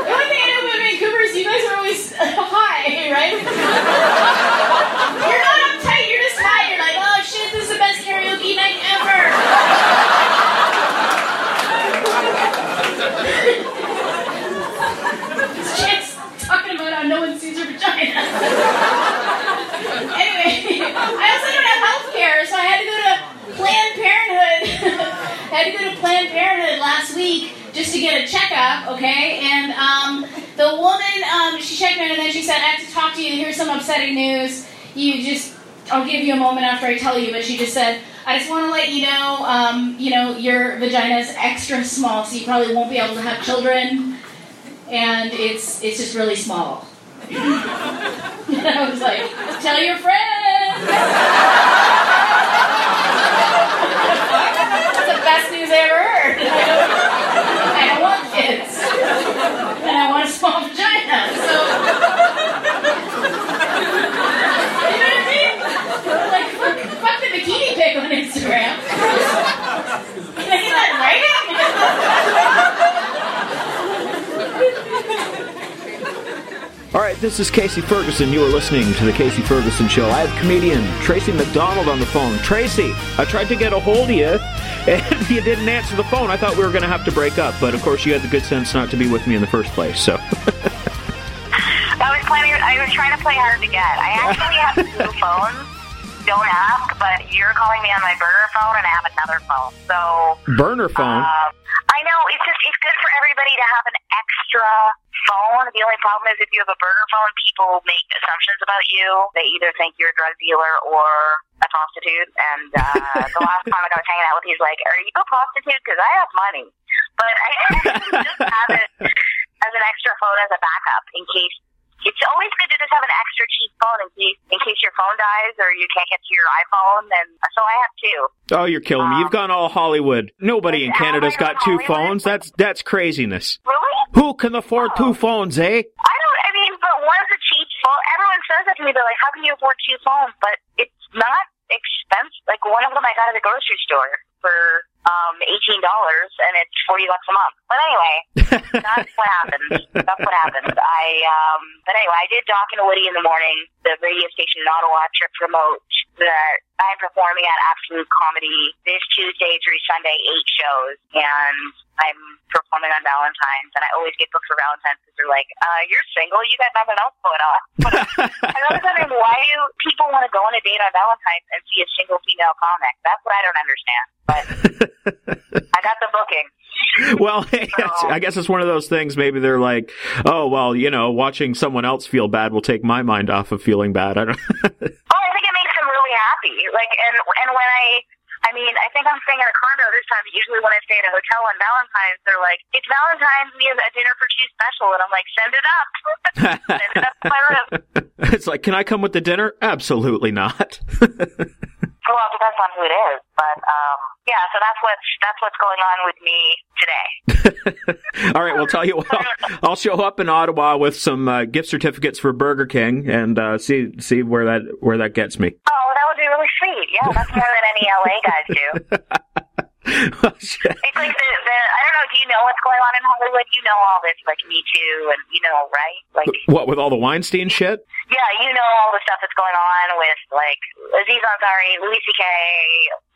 The only thing I know about Vancouver is you guys are always right? You're not uptight, you're just high. You're like, oh shit, this is the best karaoke night ever. this chick's talking about how no one sees her vagina. anyway, I also don't have health care, so I had to go to Planned Parenthood. I had to go to Planned Parenthood last week just to get a checkup, okay? And um, the woman, um, she checked me and then she said, I have to talk to you. Here's some upsetting news. You just, I'll give you a moment after I tell you, but she just said, I just want to let you know, um, you know, your vagina is extra small, so you probably won't be able to have children. And it's, it's just really small. and I was like, tell your friends. That's the best news I ever heard. I don't, I don't want kids. And I want a small vagina. So, you know what I mean? Like, fuck, fuck the bikini pic on Instagram. Can I get that All right, this is Kasey Ferguson. You are listening to The Kasey Ferguson Show. I have comedian Tracy McDonald on the phone. Tracy, I tried to get a hold of you, and you didn't answer the phone. I thought we were going to have to break up, but of course, you had the good sense not to be with me in the first place, so. I was planning. I was trying to play hard to get. I actually have two phones don't ask, but you're calling me on my burner phone, and I have another phone. So Burner phone. uh, I know it's just it's good for everybody to have an extra phone. The only problem is if you have a burner phone, people make assumptions about you. They either think you're a drug dealer or a prostitute. And uh, the last time I was hanging out with, he's like, "Are you a prostitute? Because I have money." But I just have it as an extra phone as a backup in case. It's always good to just have an extra cheap phone in case in case your phone dies or you can't get to your iPhone. And so I have two. Oh, you're killing me. You've gone all Hollywood. Nobody in Canada's got two phones. That's that's craziness. Really? Who can afford two phones, eh? I don't. I mean, but one's a cheap phone. Everyone says that to me. They're like, "How can you afford two phones?" But it's not expensive. Like one of them, I got at the grocery store for um eighteen dollars, and it's forty bucks a month. But anyway, that's what happens. That's what happens. I um. But anyway, I did Doc and Woody in the morning, the radio station in Ottawa, to promote that I'm performing at Absolute Comedy this Tuesday through Sunday, eight shows, and I'm performing on Valentine's, and I always get booked for Valentine's because they're like, uh, "You're single, you got nothing else going on." I'm always wondering why people want to go on a date on Valentine's and see a single female comic? That's what I don't understand. But I got the booking. Well, I guess it's one of those things. Maybe they're like, oh, well, you know, watching someone else feel bad will take my mind off of feeling bad. I don't. Think it makes them really happy. Like, and and when I, I mean, I think I'm staying in a condo this time. But usually, when I stay at a hotel on Valentine's, they're like, "It's Valentine's. We have a dinner for two special," and I'm like, "Send it up, send it up to my room." it's like, can I come with the dinner? Absolutely not. Well, it depends on who it is, but um, yeah. So that's what's that's what's going on with me today. All right, well, tell you what, I'll, I'll show up in Ottawa with some uh, gift certificates for Burger King and uh, see see where that where that gets me. Oh, that would be really sweet. Yeah, that's more than any LA guys do. It's like the, the I don't know. Do you know what's going on in Hollywood? You know all this, like Me Too, and you know, right? Like, What with all the Weinstein shit? yeah, you know all the stuff that's going on with like Aziz Ansari, Louis C.K.,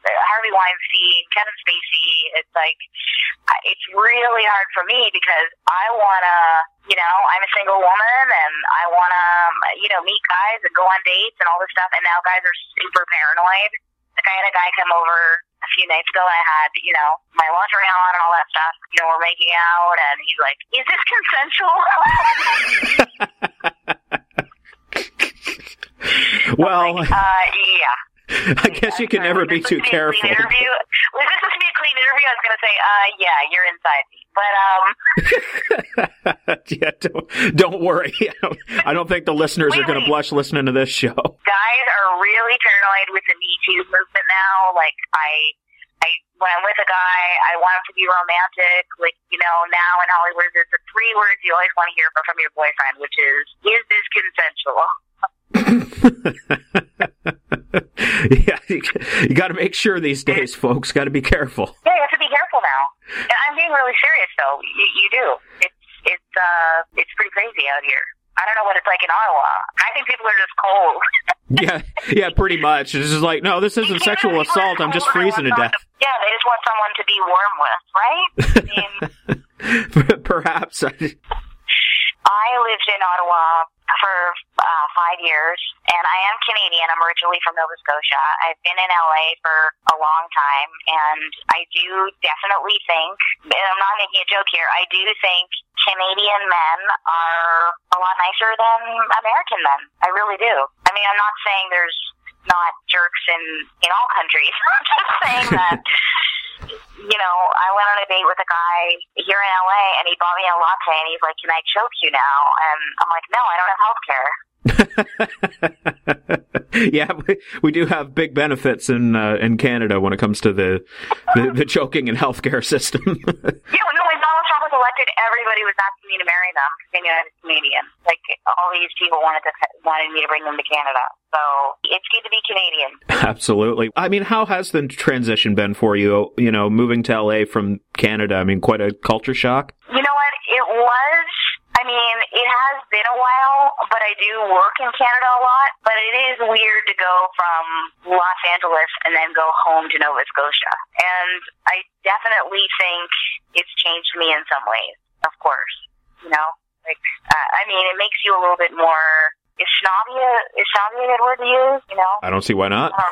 Harvey Weinstein, Kevin Spacey. It's like it's really hard for me because I wanna, you know, I'm a single woman and I wanna, you know, meet guys and go on dates and all this stuff. And now guys are super paranoid. Like I had a guy come over a few nights ago I had, you know, my lingerie on and all that stuff. You know, we're making out and he's like, Is this consensual? Well, uh, yeah. I guess you can never be too careful. Interview. Was this supposed to be a clean interview? I was gonna say, uh, yeah, you're inside me. But um, yeah, don't, don't worry. I don't think the listeners are going to blush listening to this show. guys are really paranoid with the Me Too movement now. Like I, I when I'm with a guy, I want him to be romantic. Like you know, now in Hollywood, there's the three words you always want to hear from your boyfriend, which is, "Is this consensual?" Yeah, you, you got to make sure these days, folks. Got to be careful. Yeah, you have to be careful now. And I'm being really serious, though. You, you do. It's it's uh it's pretty crazy out here. I don't know what it's like in Ottawa. I think people are just cold. Yeah, yeah, pretty much. It's just like, no, this isn't sexual assault. I'm just freezing to death. yeah, they just want someone to be warm with, right? I mean, Perhaps. I lived in Ottawa for uh, five years, and I am Canadian. I'm originally from Nova Scotia. I've been in LA for a long time, and I do definitely think, and I'm not making a joke here, I do think Canadian men are a lot nicer than American men. I really do. I mean, I'm not saying there's not jerks in in all countries. I'm just saying that you know, I went on a date with a guy here in LA and he bought me a latte and he's like, Can I choke you now? And I'm like, No, I don't have health care. yeah, we, we do have big benefits in uh, in Canada when it comes to the the, the choking and healthcare system. Yeah, no, when Donald Trump was elected, everybody was asking me to marry them because they knew I was Canadian. Like all these people wanted to wanted me to bring them to Canada. So it's good to be Canadian. Absolutely. I mean, how has the transition been for you? You know, moving to LA from Canada. I mean, quite a culture shock. You know what? It was. I mean, it has been a while, but I do work in Canada a lot. But it is weird to go from Los Angeles and then go home to Nova Scotia. And I definitely think it's changed me in some ways, of course. You know? Like, uh, I mean, it makes you a little bit more is snobby a, is snobby a good word to use? You know. I don't see why not.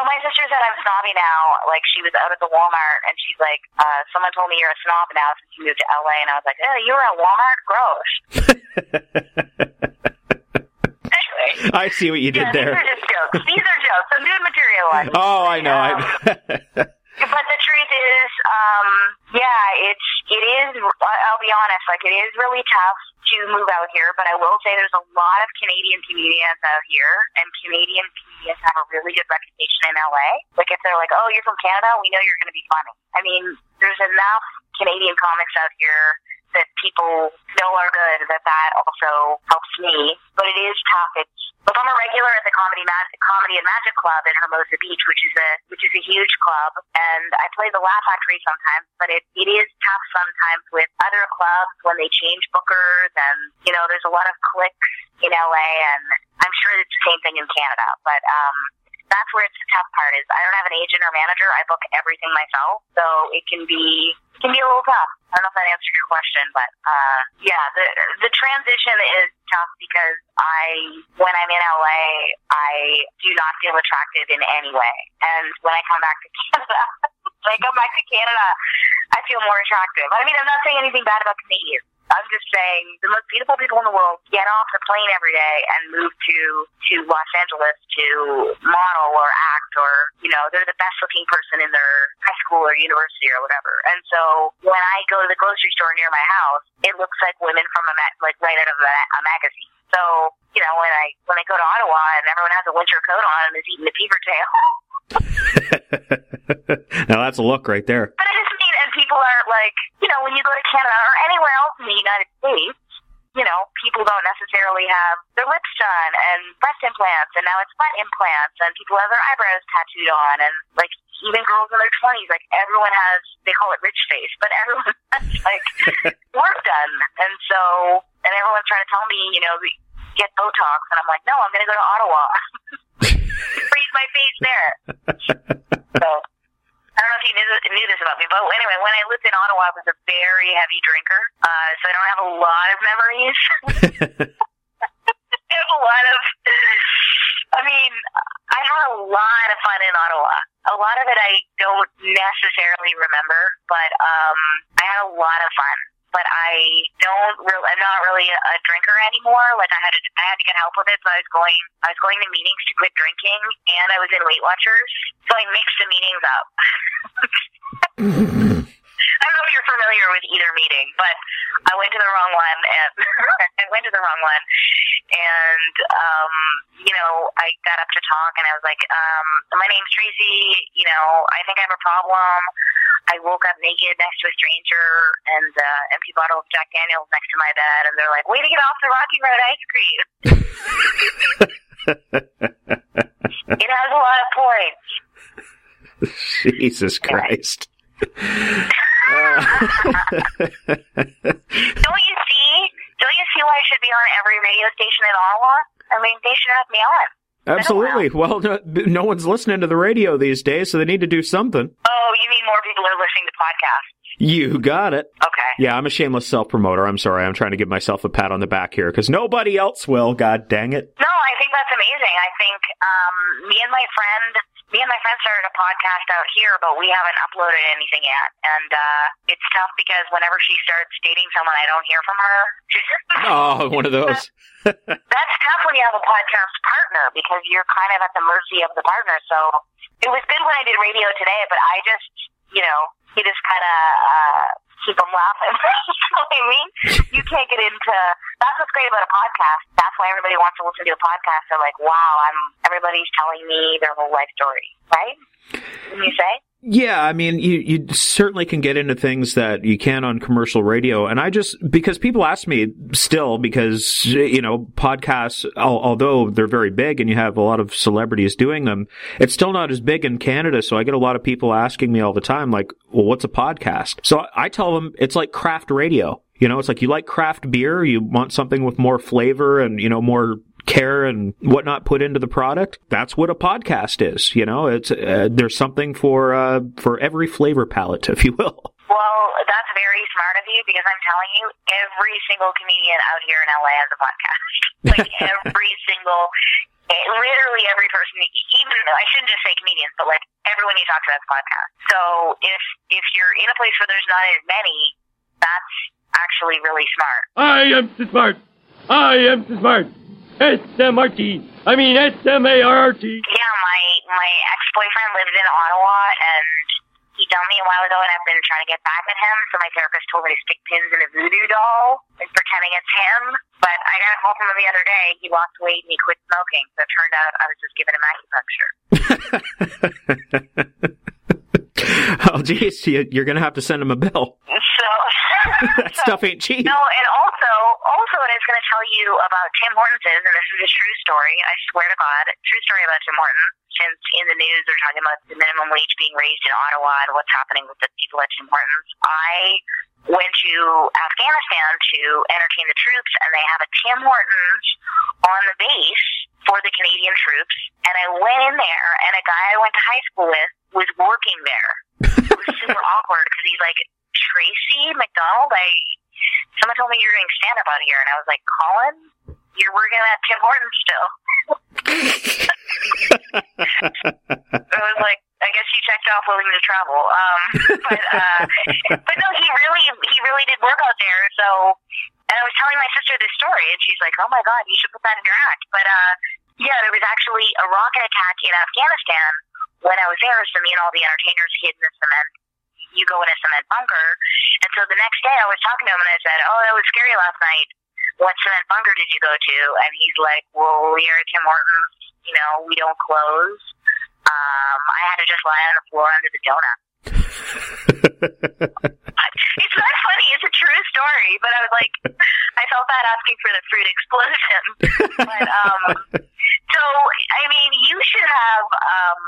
No, my sister said I'm snobby now. Like she was out at the Walmart and she's like, uh, someone told me you're a snob now since you moved to LA, and I was like, oh, you were at Walmart? Gross. anyway. I see what you did yeah, there. These are just jokes. These are jokes. Some good material ones. Oh, I know. I, But the truth is, um, yeah, it's it is. I'll be honest, like it is really tough to move out here. But I will say there's a lot of Canadian comedians out here, and Canadian comedians have a really good reputation in LA. Like if they're like, "Oh, you're from Canada, we know you're going to be funny." I mean, there's enough Canadian comics out here that people know are good that that also helps me. But it is tough. It's like I'm a regular at the comedy Mag- comedy and magic club in Hermosa Beach, which is a which is a huge club, and I play the Laugh Factory sometimes. But it it is tough sometimes with other clubs when they change bookers, and you know there's a lot of clicks in LA, and I'm sure it's the same thing in Canada. But um, that's where it's the tough part is I don't have an agent or manager. I book everything myself, so it can be it can be a little tough. I don't know if that answered your question, but uh, yeah, the the transition is tough because I when I'm in LA, I do not feel attractive in any way, and when I come back to Canada, when I come back to Canada, I feel more attractive. I mean, I'm not saying anything bad about Canadians. I'm just saying the most beautiful people in the world get off the plane every day and move to to Los Angeles to model or act or you know they're the best looking person in their high school or university or whatever. And so when I go to the grocery store near my house, it looks like women from a ma- like right out of a, a magazine. So you know when I when I go to Ottawa and everyone has a winter coat on and is eating a beaver tail. now that's a look right there. But I just mean, people are like, you know, when you go to Canada or anywhere else in the United States, you know, people don't necessarily have their lips done and breast implants, and now it's butt implants, and people have their eyebrows tattooed on, and like even girls in their twenties, like everyone has, they call it rich face, but everyone has like work done, and so, and everyone's trying to tell me, you know, get Botox, and I'm like, no, I'm gonna go to Ottawa, freeze my face there. So. I don't know if you knew, knew this about me, but anyway, when I lived in Ottawa, I was a very heavy drinker, uh, so I don't have a lot of memories. I have a lot of, I mean, I had a lot of fun in Ottawa. A lot of it I don't necessarily remember, but um, I had a lot of fun. But I don't really, I'm not really a, drinker anymore. Like I had to, I had to get help with it, so I was going, I was going to meetings to quit drinking, and I was in Weight Watchers, so I mixed the meetings up. I don't know if you're familiar with either meeting, but I went to the wrong one, and I went to the wrong one, and um, you know, I got up to talk, and I was like, um, "My name's Tracy. You know, I think I have a problem. I woke up naked next to a stranger, and uh, empty bottle of Jack Daniels next to my bed, and they're like, "Way to get off the Rocky Road ice cream." it has a lot of points. Jesus Christ. Don't you see? Don't you see why I should be on every radio station in Ottawa? I mean, they should have me on. Absolutely. Well, no, no one's listening to the radio these days, so they need to do something. Oh, you mean more people are listening to podcasts? You got it. Okay. Yeah, I'm a shameless self promoter. I'm sorry. I'm trying to give myself a pat on the back here because nobody else will. God dang it. No, I think that's amazing. I think um, me and my friend, me and my friend started a podcast out here, but we haven't uploaded anything yet. And uh, it's tough because whenever she starts dating someone, I don't hear from her. Oh, one of those. That's tough when you have a podcast partner because you're kind of at the mercy of the partner. So it was good when I did radio today, but I just, you know, you just kind of uh, keep them laughing. you know what I mean? You can't get into. That's what's great about a podcast. That's why everybody wants to listen to a podcast. They're like, wow, I'm. Everybody's telling me their whole life story, right? Can you say? Yeah, I mean, you, you certainly can get into things that you can on commercial radio. And I just, because people ask me still, because, you know, podcasts, al- although they're very big and you have a lot of celebrities doing them, it's still not as big in Canada. So I get a lot of people asking me all the time, like, well, what's a podcast? So I tell them it's like craft radio. You know, it's like you like craft beer, you want something with more flavor and, you know, more care and whatnot put into the product. That's what a podcast is. You know, it's uh, there's something for uh, for every flavor palette, if you will. Well, that's very smart of you because I'm telling you, every single comedian out here in LA has a podcast. Like every single, eh, literally every person. Even I shouldn't just say comedians, but like everyone you talk to has a podcast. So if if you're in a place where there's not as many, that's actually really smart. I am so smart. I am so smart. S-M-R-T. I mean S-M-A-R-R-T. Yeah, my my ex boyfriend lived in Ottawa, and he dumped me a while ago, and I've been trying to get back at him. So my therapist told me to stick pins in a voodoo doll and pretending it's him. But I got a call from him the other day. He lost weight and he quit smoking. So it turned out I was just giving him acupuncture. oh, geez, you, you're gonna have to send him a bill. So that stuff ain't cheap. No, and also, also, what I was going to tell you about Tim Hortons is, and this is a true story. I swear to God, true story about Tim Hortons. Since in the news they're talking about the minimum wage being raised in Ottawa and what's happening with the people at Tim Hortons, I went to Afghanistan to entertain the troops, and they have a Tim Hortons on the base for the Canadian troops. And I went in there, and a guy I went to high school with was working there. It was super awkward because he's like, Tracy McDonald, I someone told me you're doing stand up out here, and I was like, Colin, you're working at Tim Hortons still. I was like, I guess you checked off willing to travel. Um, but uh, but no, he really he really did work out there. So, and I was telling my sister this story, and she's like, "Oh my god, you should put that in your act." But uh, yeah, there was actually a rocket attack in Afghanistan when I was there. So me and all the entertainers hid in the cement. You go in a cement bunker, and so the next day I was talking to him, and I said, "Oh, that was scary last night." What cement bunker did you go to? And he's like, "Well, we are Tim Hortons. You know, we don't close." Um, I had to just lie on the floor under the donut. It's not funny. It's a true story, but I was like, I felt bad asking for the fruit explosion. but um, so I mean, you should have um,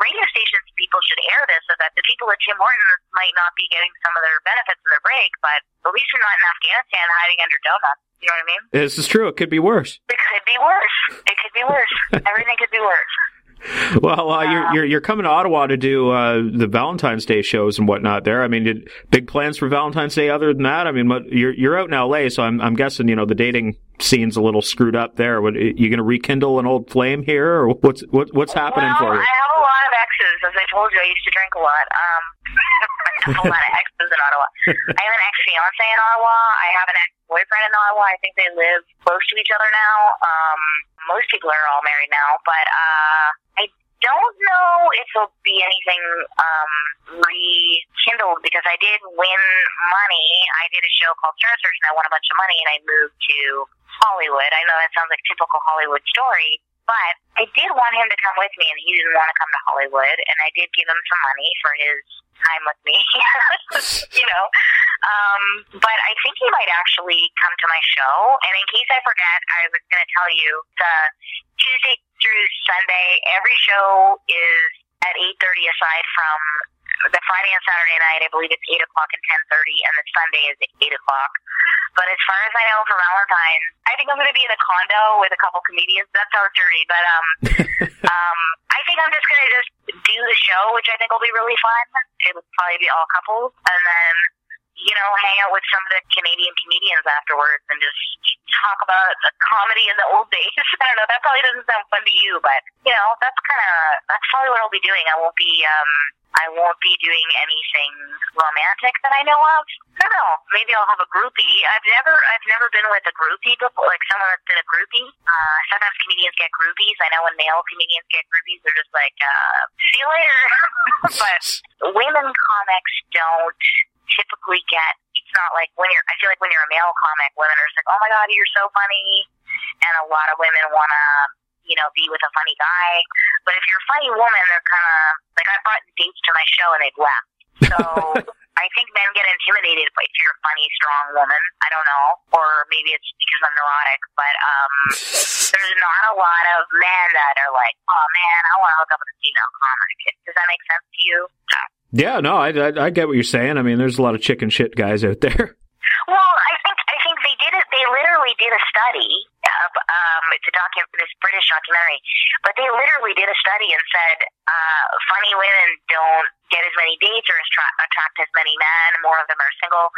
radio stations. People should air this so that the people at Tim Hortons might not be getting some of their benefits in their break, but at least you're not in Afghanistan hiding under donuts. You know what I mean? This is true. It could be worse. It could be worse. It could be worse. Everything could be worse. Well, uh, you're, you're you're coming to Ottawa to do uh, the Valentine's Day shows and whatnot. There, I mean, did, big plans for Valentine's Day. Other than that, I mean, what, you're you're out in L.A., so I'm I'm guessing you know the dating scene's a little screwed up there. What, you going to rekindle an old flame here, or what's what, what's happening well, for you? I have a lot of exes. As I told you, I used to drink a lot. Um, I have a lot of exes in Ottawa. I have an ex fiance in Ottawa. I have an ex boyfriend in Ottawa. I think they live close to each other now. Um, most people are all married now, but uh, don't know if there'll be anything um, rekindled because I did win money. I did a show called Star Search and I won a bunch of money and I moved to Hollywood. I know that sounds like typical Hollywood story, but I did want him to come with me and he didn't want to come to Hollywood and I did give him some money for his time with me. you know. Um, but I think he might actually come to my show. And in case I forget, I was going to tell you the Tuesday through Sunday, every show is at 8.30 aside from the Friday and Saturday night, I believe it's 8 o'clock and 10.30, and the Sunday is 8 o'clock. But as far as I know for Valentine's, I think I'm going to be in a condo with a couple comedians. That sounds dirty, but um, um, I think I'm just going to just do the show, which I think will be really fun. It would probably be all couples, and then you know, hang out with some of the Canadian comedians afterwards and just talk about the comedy in the old days. I don't know. That probably doesn't sound fun to you, but you know, that's kind of that's probably what I'll be doing. I won't be um I won't be doing anything romantic that I know of. I don't know. Maybe I'll have a groupie. I've never I've never been with a groupie before, like someone that's been a groupie. Uh, sometimes comedians get groupies. I know when male comedians get groupies, they're just like, uh, see you later. but women comics don't typically get it's not like when you're I feel like when you're a male comic, women are just like, Oh my god, you're so funny and a lot of women wanna, you know, be with a funny guy. But if you're a funny woman they're kinda like I've brought dates to my show and they've left. So I think men get intimidated if you're a funny, strong woman. I don't know. Or maybe it's because I'm neurotic, but um there's not a lot of men that are like, Oh man, I wanna hook up with a female comic. Does that make sense to you? Yeah, no, I, I I get what you're saying. I mean, there's a lot of chicken shit guys out there. Well, I think I think they did it. They literally did a study of um, it's a docu- this British documentary, but they literally did a study and said uh, funny women don't get as many dates or attract, attract as many men. More of them are single,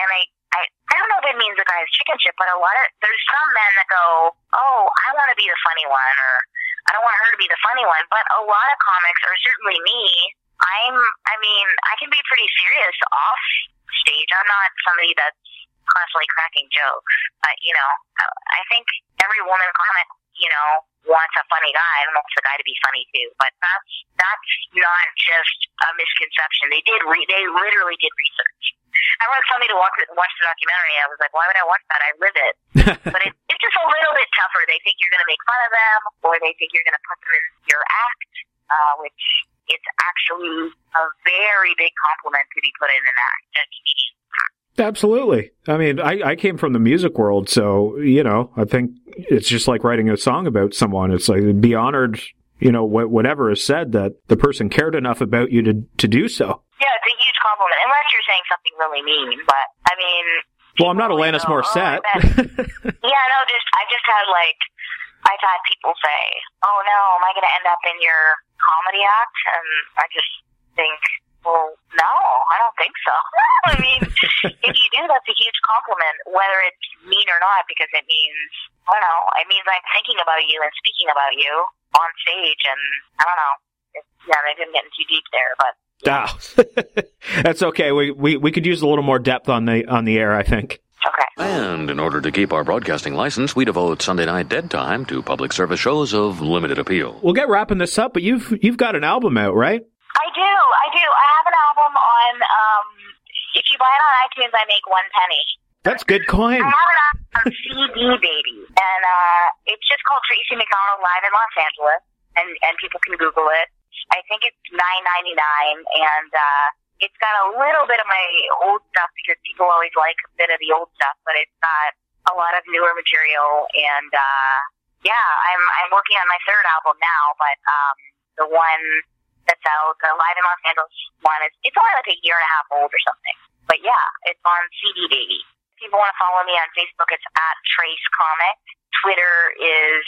and I. I, I don't know if it means the guy is chicken shit, but a lot of there's some men that go, oh, I want to be the funny one, or I don't want her to be the funny one. But a lot of comics, or certainly me, I'm. I mean, I can be pretty serious off stage. I'm not somebody that's constantly cracking jokes. Uh, you know, I think every woman comic, you know, wants a funny guy and wants the guy to be funny too. But that's that's not just a misconception. They did. Re- they literally did research. I want somebody to watch watch the documentary. I was like, why would I watch that? I live it. but it, it's just a little bit tougher. They think you're going to make fun of them, or they think you're going to put them in your act, uh, which it's actually a very big compliment to be put in an act. A Absolutely. I mean, I, I came from the music world, so, you know, I think it's just like writing a song about someone. It's like be honored, you know, wh- whatever is said that the person cared enough about you to, to do so. Yeah, it's a huge compliment. Unless you're saying something really mean, but I mean, Well, I'm not Alanis Morissette. yeah, no, just I just had like I've had people say, "Oh no, am I going to end up in your comedy act?" And I just think, well, no, I don't think so. I mean, if you do, that's a huge compliment, whether it's mean or not, because it means I don't know. It means I'm thinking about you and speaking about you on stage, and I don't know. It's, yeah, they didn't get too deep there, but Ah, that's okay. We, we we could use a little more depth on the on the air. I think. And in order to keep our broadcasting license, we devote Sunday night dead time to public service shows of limited appeal. We'll get wrapping this up, but you've you've got an album out, right? I do, I do. I have an album on. um If you buy it on iTunes, I make one penny. That's good coin. I have an album on CD, baby, and uh it's just called Tracey MacDonald Live in Los Angeles, and and people can Google it. I think it's nine ninety nine, and uh it's got a little bit of my old stuff because people always like a bit of the old stuff, but it's got a lot of newer material, and uh yeah, I'm I'm working on my third album now, but um the one that's out, the Live in Los Angeles one is it's only like a year and a half old or something. But yeah, it's on CD baby. If people want to follow me on Facebook, it's at Trace Comic. Twitter is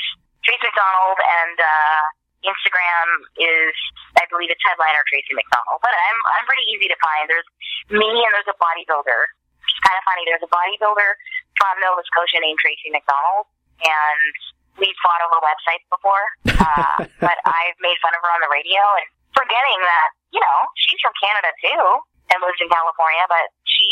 Trace McDonald, and uh, Instagram is I believe it's headliner Tracy McDonald. But I'm I'm pretty easy to find. There's me and there's a bodybuilder. It's kind of funny. There's a bodybuilder from Nova Scotia named Tracy McDonald, and we've fought over websites before. Uh, but I've made fun of her on the radio and forgetting that you know she's from Canada too and lives in California, but she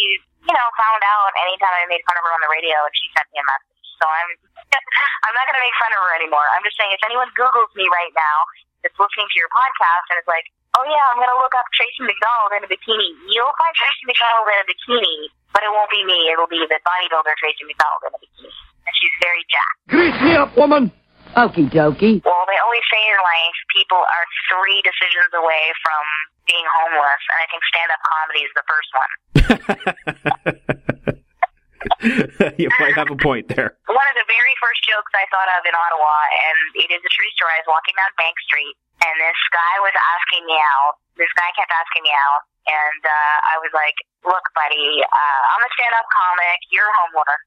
you know found out anytime I made fun of her on the radio, and she sent me a message. So I'm I'm not going to make fun of her anymore. I'm just saying if anyone Googles me right now that's listening to your podcast and is like, oh yeah, I'm going to look up Tracy McDonald in a bikini, you'll find Tracy McDonald in a bikini, but it won't be me. It'll be the bodybuilder Tracy McDonald in a bikini, and she's very jacked. Grease me up, woman! Okie dokie. Well, they always say in life people are three decisions away from being homeless, and I think stand-up comedy is the first one. you might have a point there. One of the very first jokes I thought of in Ottawa, and it is a true story. I was walking down Bank Street, and this guy was asking me out. This guy kept asking me out, and uh, I was like, "Look, buddy, uh, I'm a stand-up comic. You're homeless.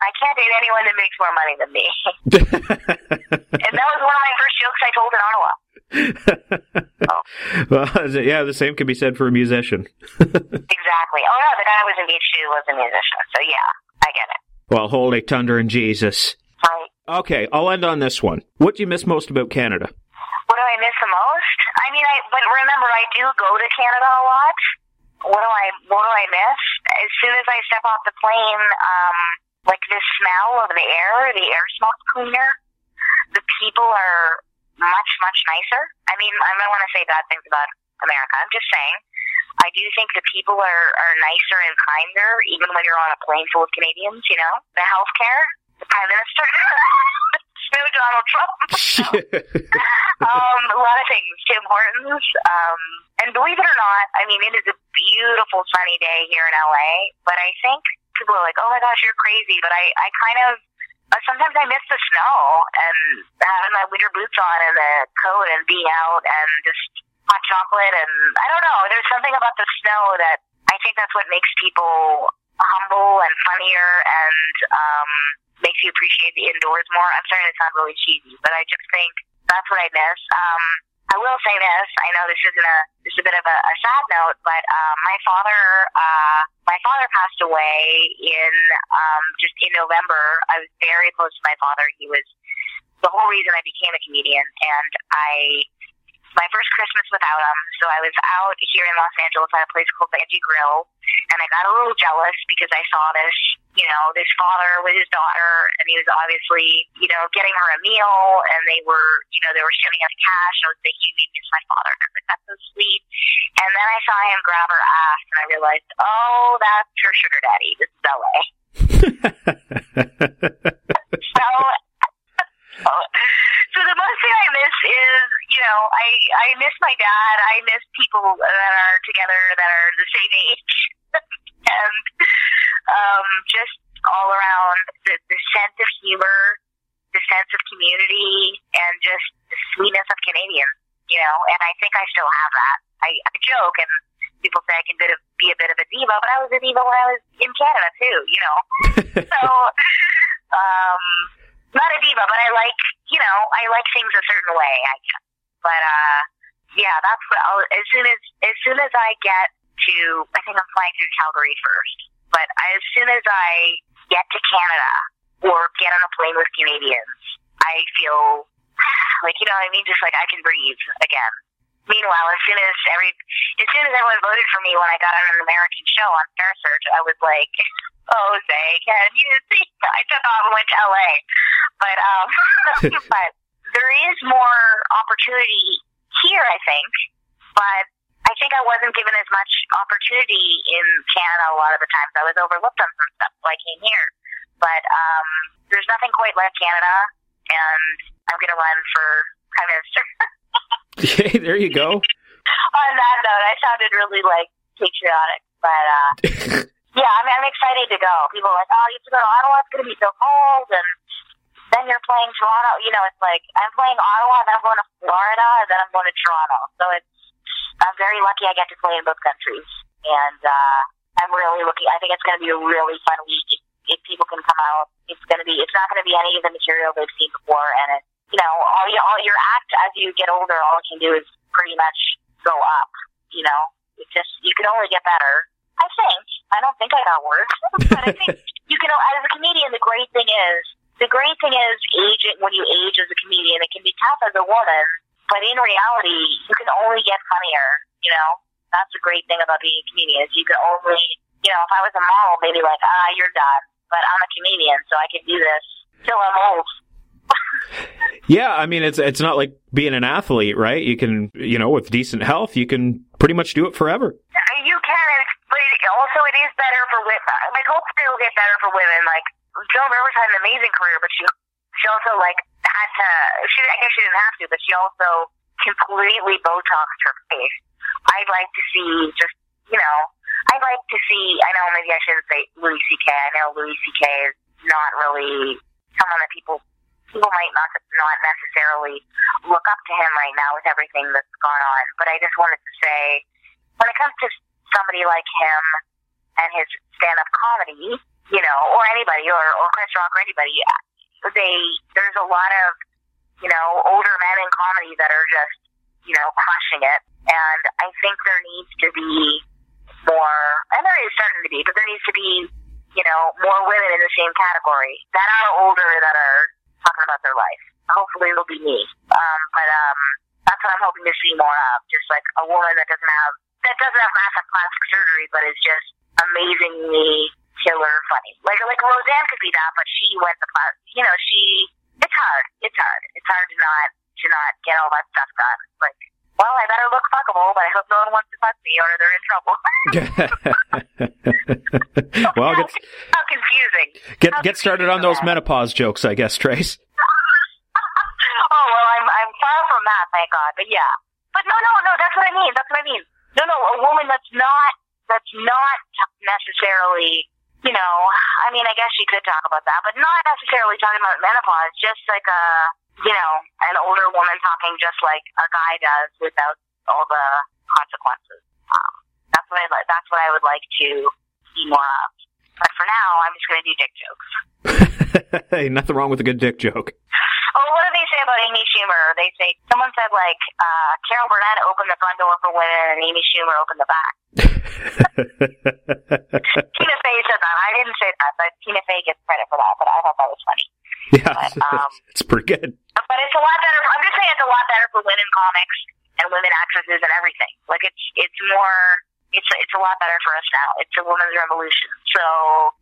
I can't date anyone that makes more money than me." and that was one of my first jokes I told in Ottawa. Well, yeah, the same can be said for a musician. Exactly. Oh no, the guy I was engaged to was a musician, so yeah, I get it. Well, holy thunder and Jesus. Right. Okay, I'll end on this one. What do you miss most about Canada? What do I miss the most? I mean, I but remember, I do go to Canada a lot. What do I What do I miss? As soon as I step off the plane, um, like the smell of the air, the air smells cleaner. The people are much much nicer. I mean, I might want to say bad things about America. I'm just saying. I do think the people are are nicer and kinder, even when you're on a plane full of Canadians. You know, the healthcare, the prime minister. No Donald Trump. um, a lot of things. Tim Hortons. Um, and believe it or not, I mean, it is a beautiful sunny day here in LA, but I think people are like, oh my gosh, you're crazy. But I, I kind of, uh, sometimes I miss the snow and having my winter boots on and the coat and being out and just hot chocolate. And I don't know, there's something about the snow that I think that's what makes people humble and funnier and um, makes you appreciate the indoors more. I'm starting to sound really cheesy, but I just think that's what I miss. Um, I will say this. I know this isn't a this is a bit of a, a sad note, but um, my father uh, my father passed away in um, just in November. I was very close to my father. He was the whole reason I became a comedian, and I my first Christmas without him. So I was out here in Los Angeles at a place called Veggie Grill, and I got a little jealous because I saw this, you know, this father with his daughter, and he was obviously, you know, getting her a meal, and they were, you know, they were sending us cash. I was thinking, maybe it's my father. And I was like, that's so sweet. And then I saw him grab her ass, and I realized, oh, that's her sugar daddy. This is LA. so so the most thing I miss is, you know, I I miss my dad. I miss people that are together that are the same age, and um, just all around the, the sense of humor, the sense of community, and just the sweetness of Canadians. You know, and I think I still have that. I, I joke and people say I can bit of, be a bit of a diva, but I was a diva when I was in Canada too. You know, so um, not a diva, but I like, you know, I like things a certain way. I. But uh, yeah, that's what I'll, as soon as as soon as I get to, I think I'm flying through Calgary first. But as soon as I get to Canada or get on a plane with Canadians, I feel like you know what I mean, just like I can breathe again. Meanwhile, as soon as every, as soon as everyone voted for me when I got on an American show on Star Search, I was like, Jose, can you see? I took off and went to LA. But um, but there is more opportunity here, I think. But I think I wasn't given as much opportunity in Canada a lot of the times. I was overlooked on some stuff, so I came here. But um, there's nothing quite like Canada, and I'm going to run for prime minister. Okay, there you go. on that note, I sounded really like patriotic, but uh, yeah, I mean, I'm excited to go. People are like, oh, you have to go to Ottawa. It's going to be so cold, and then you're playing Toronto. You know, it's like I'm playing Ottawa, then I'm going to Florida, and then I'm going to Toronto. So it's I'm very lucky I get to play in both countries, and uh, I'm really looking. I think it's going to be a really fun week. If, people can come out, it's going to be. It's not going to be any of the material they've seen before, and it, you know, all you, all your act as you get older, all it can do is pretty much go up. You know, it just you can only get better. I think. I don't think I got worse, but I think you can. As a comedian, the great thing is the great thing is aging. When you age as a comedian, it can be tough as a woman, but in reality, you can only get funnier. You know, that's the great thing about being a comedian is you can only. You know, if I was a model, maybe like ah, you're done. But I'm a comedian, so I can do this till I'm old. Yeah, I mean it's it's not like being an athlete, right? You can, you know, with decent health, you can pretty much do it forever. You can, but it, also it is better for women. Like hopefully it'll get better for women. Like Joan Rivers had an amazing career, but she she also like had to. She I guess she didn't have to, but she also completely botoxed her face. I'd like to see just you know. I'd like to see. I know maybe I shouldn't say Louis C.K. I know Louis C.K. is not really someone that people people might not not necessarily look up to him right now with everything that's gone on. But I just wanted to say, when it comes to somebody like him and his stand-up comedy, you know, or anybody, or or Chris Rock, or anybody, they there's a lot of you know older men in comedy that are just you know crushing it, and I think there needs to be more, and there is starting to be, but there needs to be you know more women in the same category that are older that are talking about their life. Hopefully it'll be me. Um, but um, that's what I'm hoping to see more of. Just like a woman that doesn't have that doesn't have massive plastic surgery, but is just amazingly killer funny. Like like Roseanne could be that, but she went the plastic. You know, she. It's hard. It's hard. It's hard to not to not get all that stuff done. Like. Well, I better look fuckable, but I hope no one wants to fuck me or they're in trouble. well, get How confusing. get get started on those menopause jokes, I guess, Trace. Oh well, I'm I'm far from that, thank God. But yeah, but no, no, no. That's what I mean. That's what I mean. No, no. A woman that's not that's not necessarily, you know. I mean, I guess she could talk about that, but not necessarily talking about menopause. Just like a, you know, an older woman talking just like a guy does without all the consequences. Um, that's what I like. That's what I would like to see more of. But for now, I'm just going to do dick jokes. hey, nothing wrong with a good dick joke. Oh, what do they say about Amy Schumer? They say someone said like uh, Carol Burnett opened the front door for women, and Amy Schumer opened the back. Tina Fey said that. I didn't say that, but Tina Fey gets credit for that. But I thought that was funny. Yeah, um, it's pretty good. But it's a lot better. I'm just saying it's a lot better for women comics and women actresses and everything. Like it's it's more. It's it's a lot better for us now. It's a women's revolution. So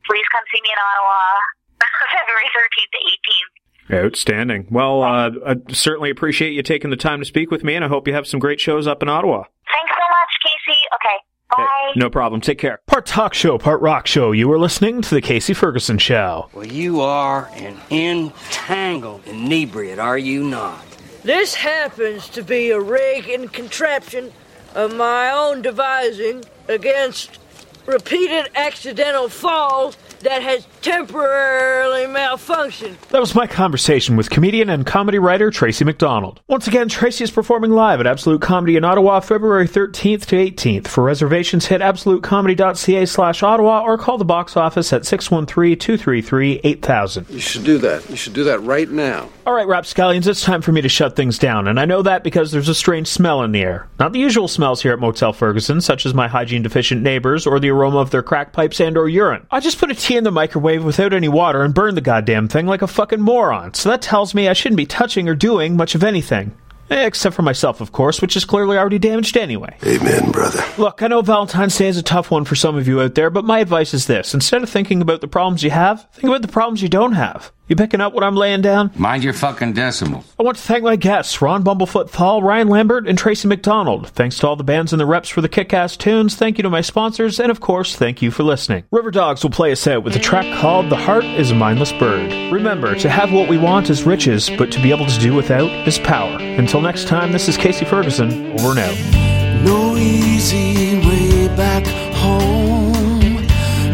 please come see me in Ottawa, February 13th to 18th. Outstanding. Well, uh, I certainly appreciate you taking the time to speak with me, and I hope you have some great shows up in Ottawa. Thanks so much, Kasey. Okay, bye. No problem. Take care. Part talk show, part rock show. You are listening to the Kasey Ferguson Show. Well, you are an entangled inebriate, are you not? This happens to be a rig and contraption of my own devising against repeated accidental falls that has temporarily malfunctioned. That was my conversation with comedian and comedy writer Tracey MacDonald. Once again, Tracey is performing live at Absolute Comedy in Ottawa February 13th to 18th. For reservations, hit absolutecomedy.ca slash Ottawa or call the box office at 613-233-8000. You should do that. You should do that right now. All right, Rapscallions, it's time for me to shut things down, and I know that because there's a strange smell in the air. Not the usual smells here at Motel Ferguson, such as my hygiene-deficient neighbors or the aroma of their crack pipes and or urine. I just put a tea in the microwave without any water and burned the goddamn thing like a fucking moron, so that tells me I shouldn't be touching or doing much of anything. Eh, Except for myself, of course, which is clearly already damaged anyway. Amen, brother. Look, I know Valentine's Day is a tough one for some of you out there, but my advice is this. Instead of thinking about the problems you have, think about the problems you don't have. You picking up what I'm laying down? Mind your fucking decimals. I want to thank my guests, Ron Bumblefoot Thal, Ryan Lambert, and Tracey MacDonald. Thanks to all the bands and the reps for the kick-ass tunes. Thank you to my sponsors, and of course, thank you for listening. Riverdogs will play us out with a track called The Heart is a Mindless Bird. Remember, to have what we want is riches, but to be able to do without is power. Until next time, this is Kasey Ferguson. Over and out. No easy way back home.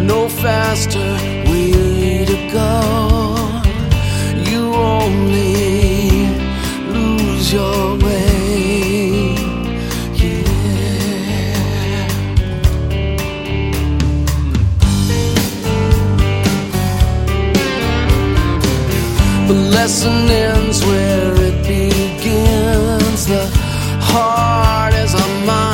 No faster way to go. Only lose your way. Yeah. The lesson ends where it begins. The heart is a mind.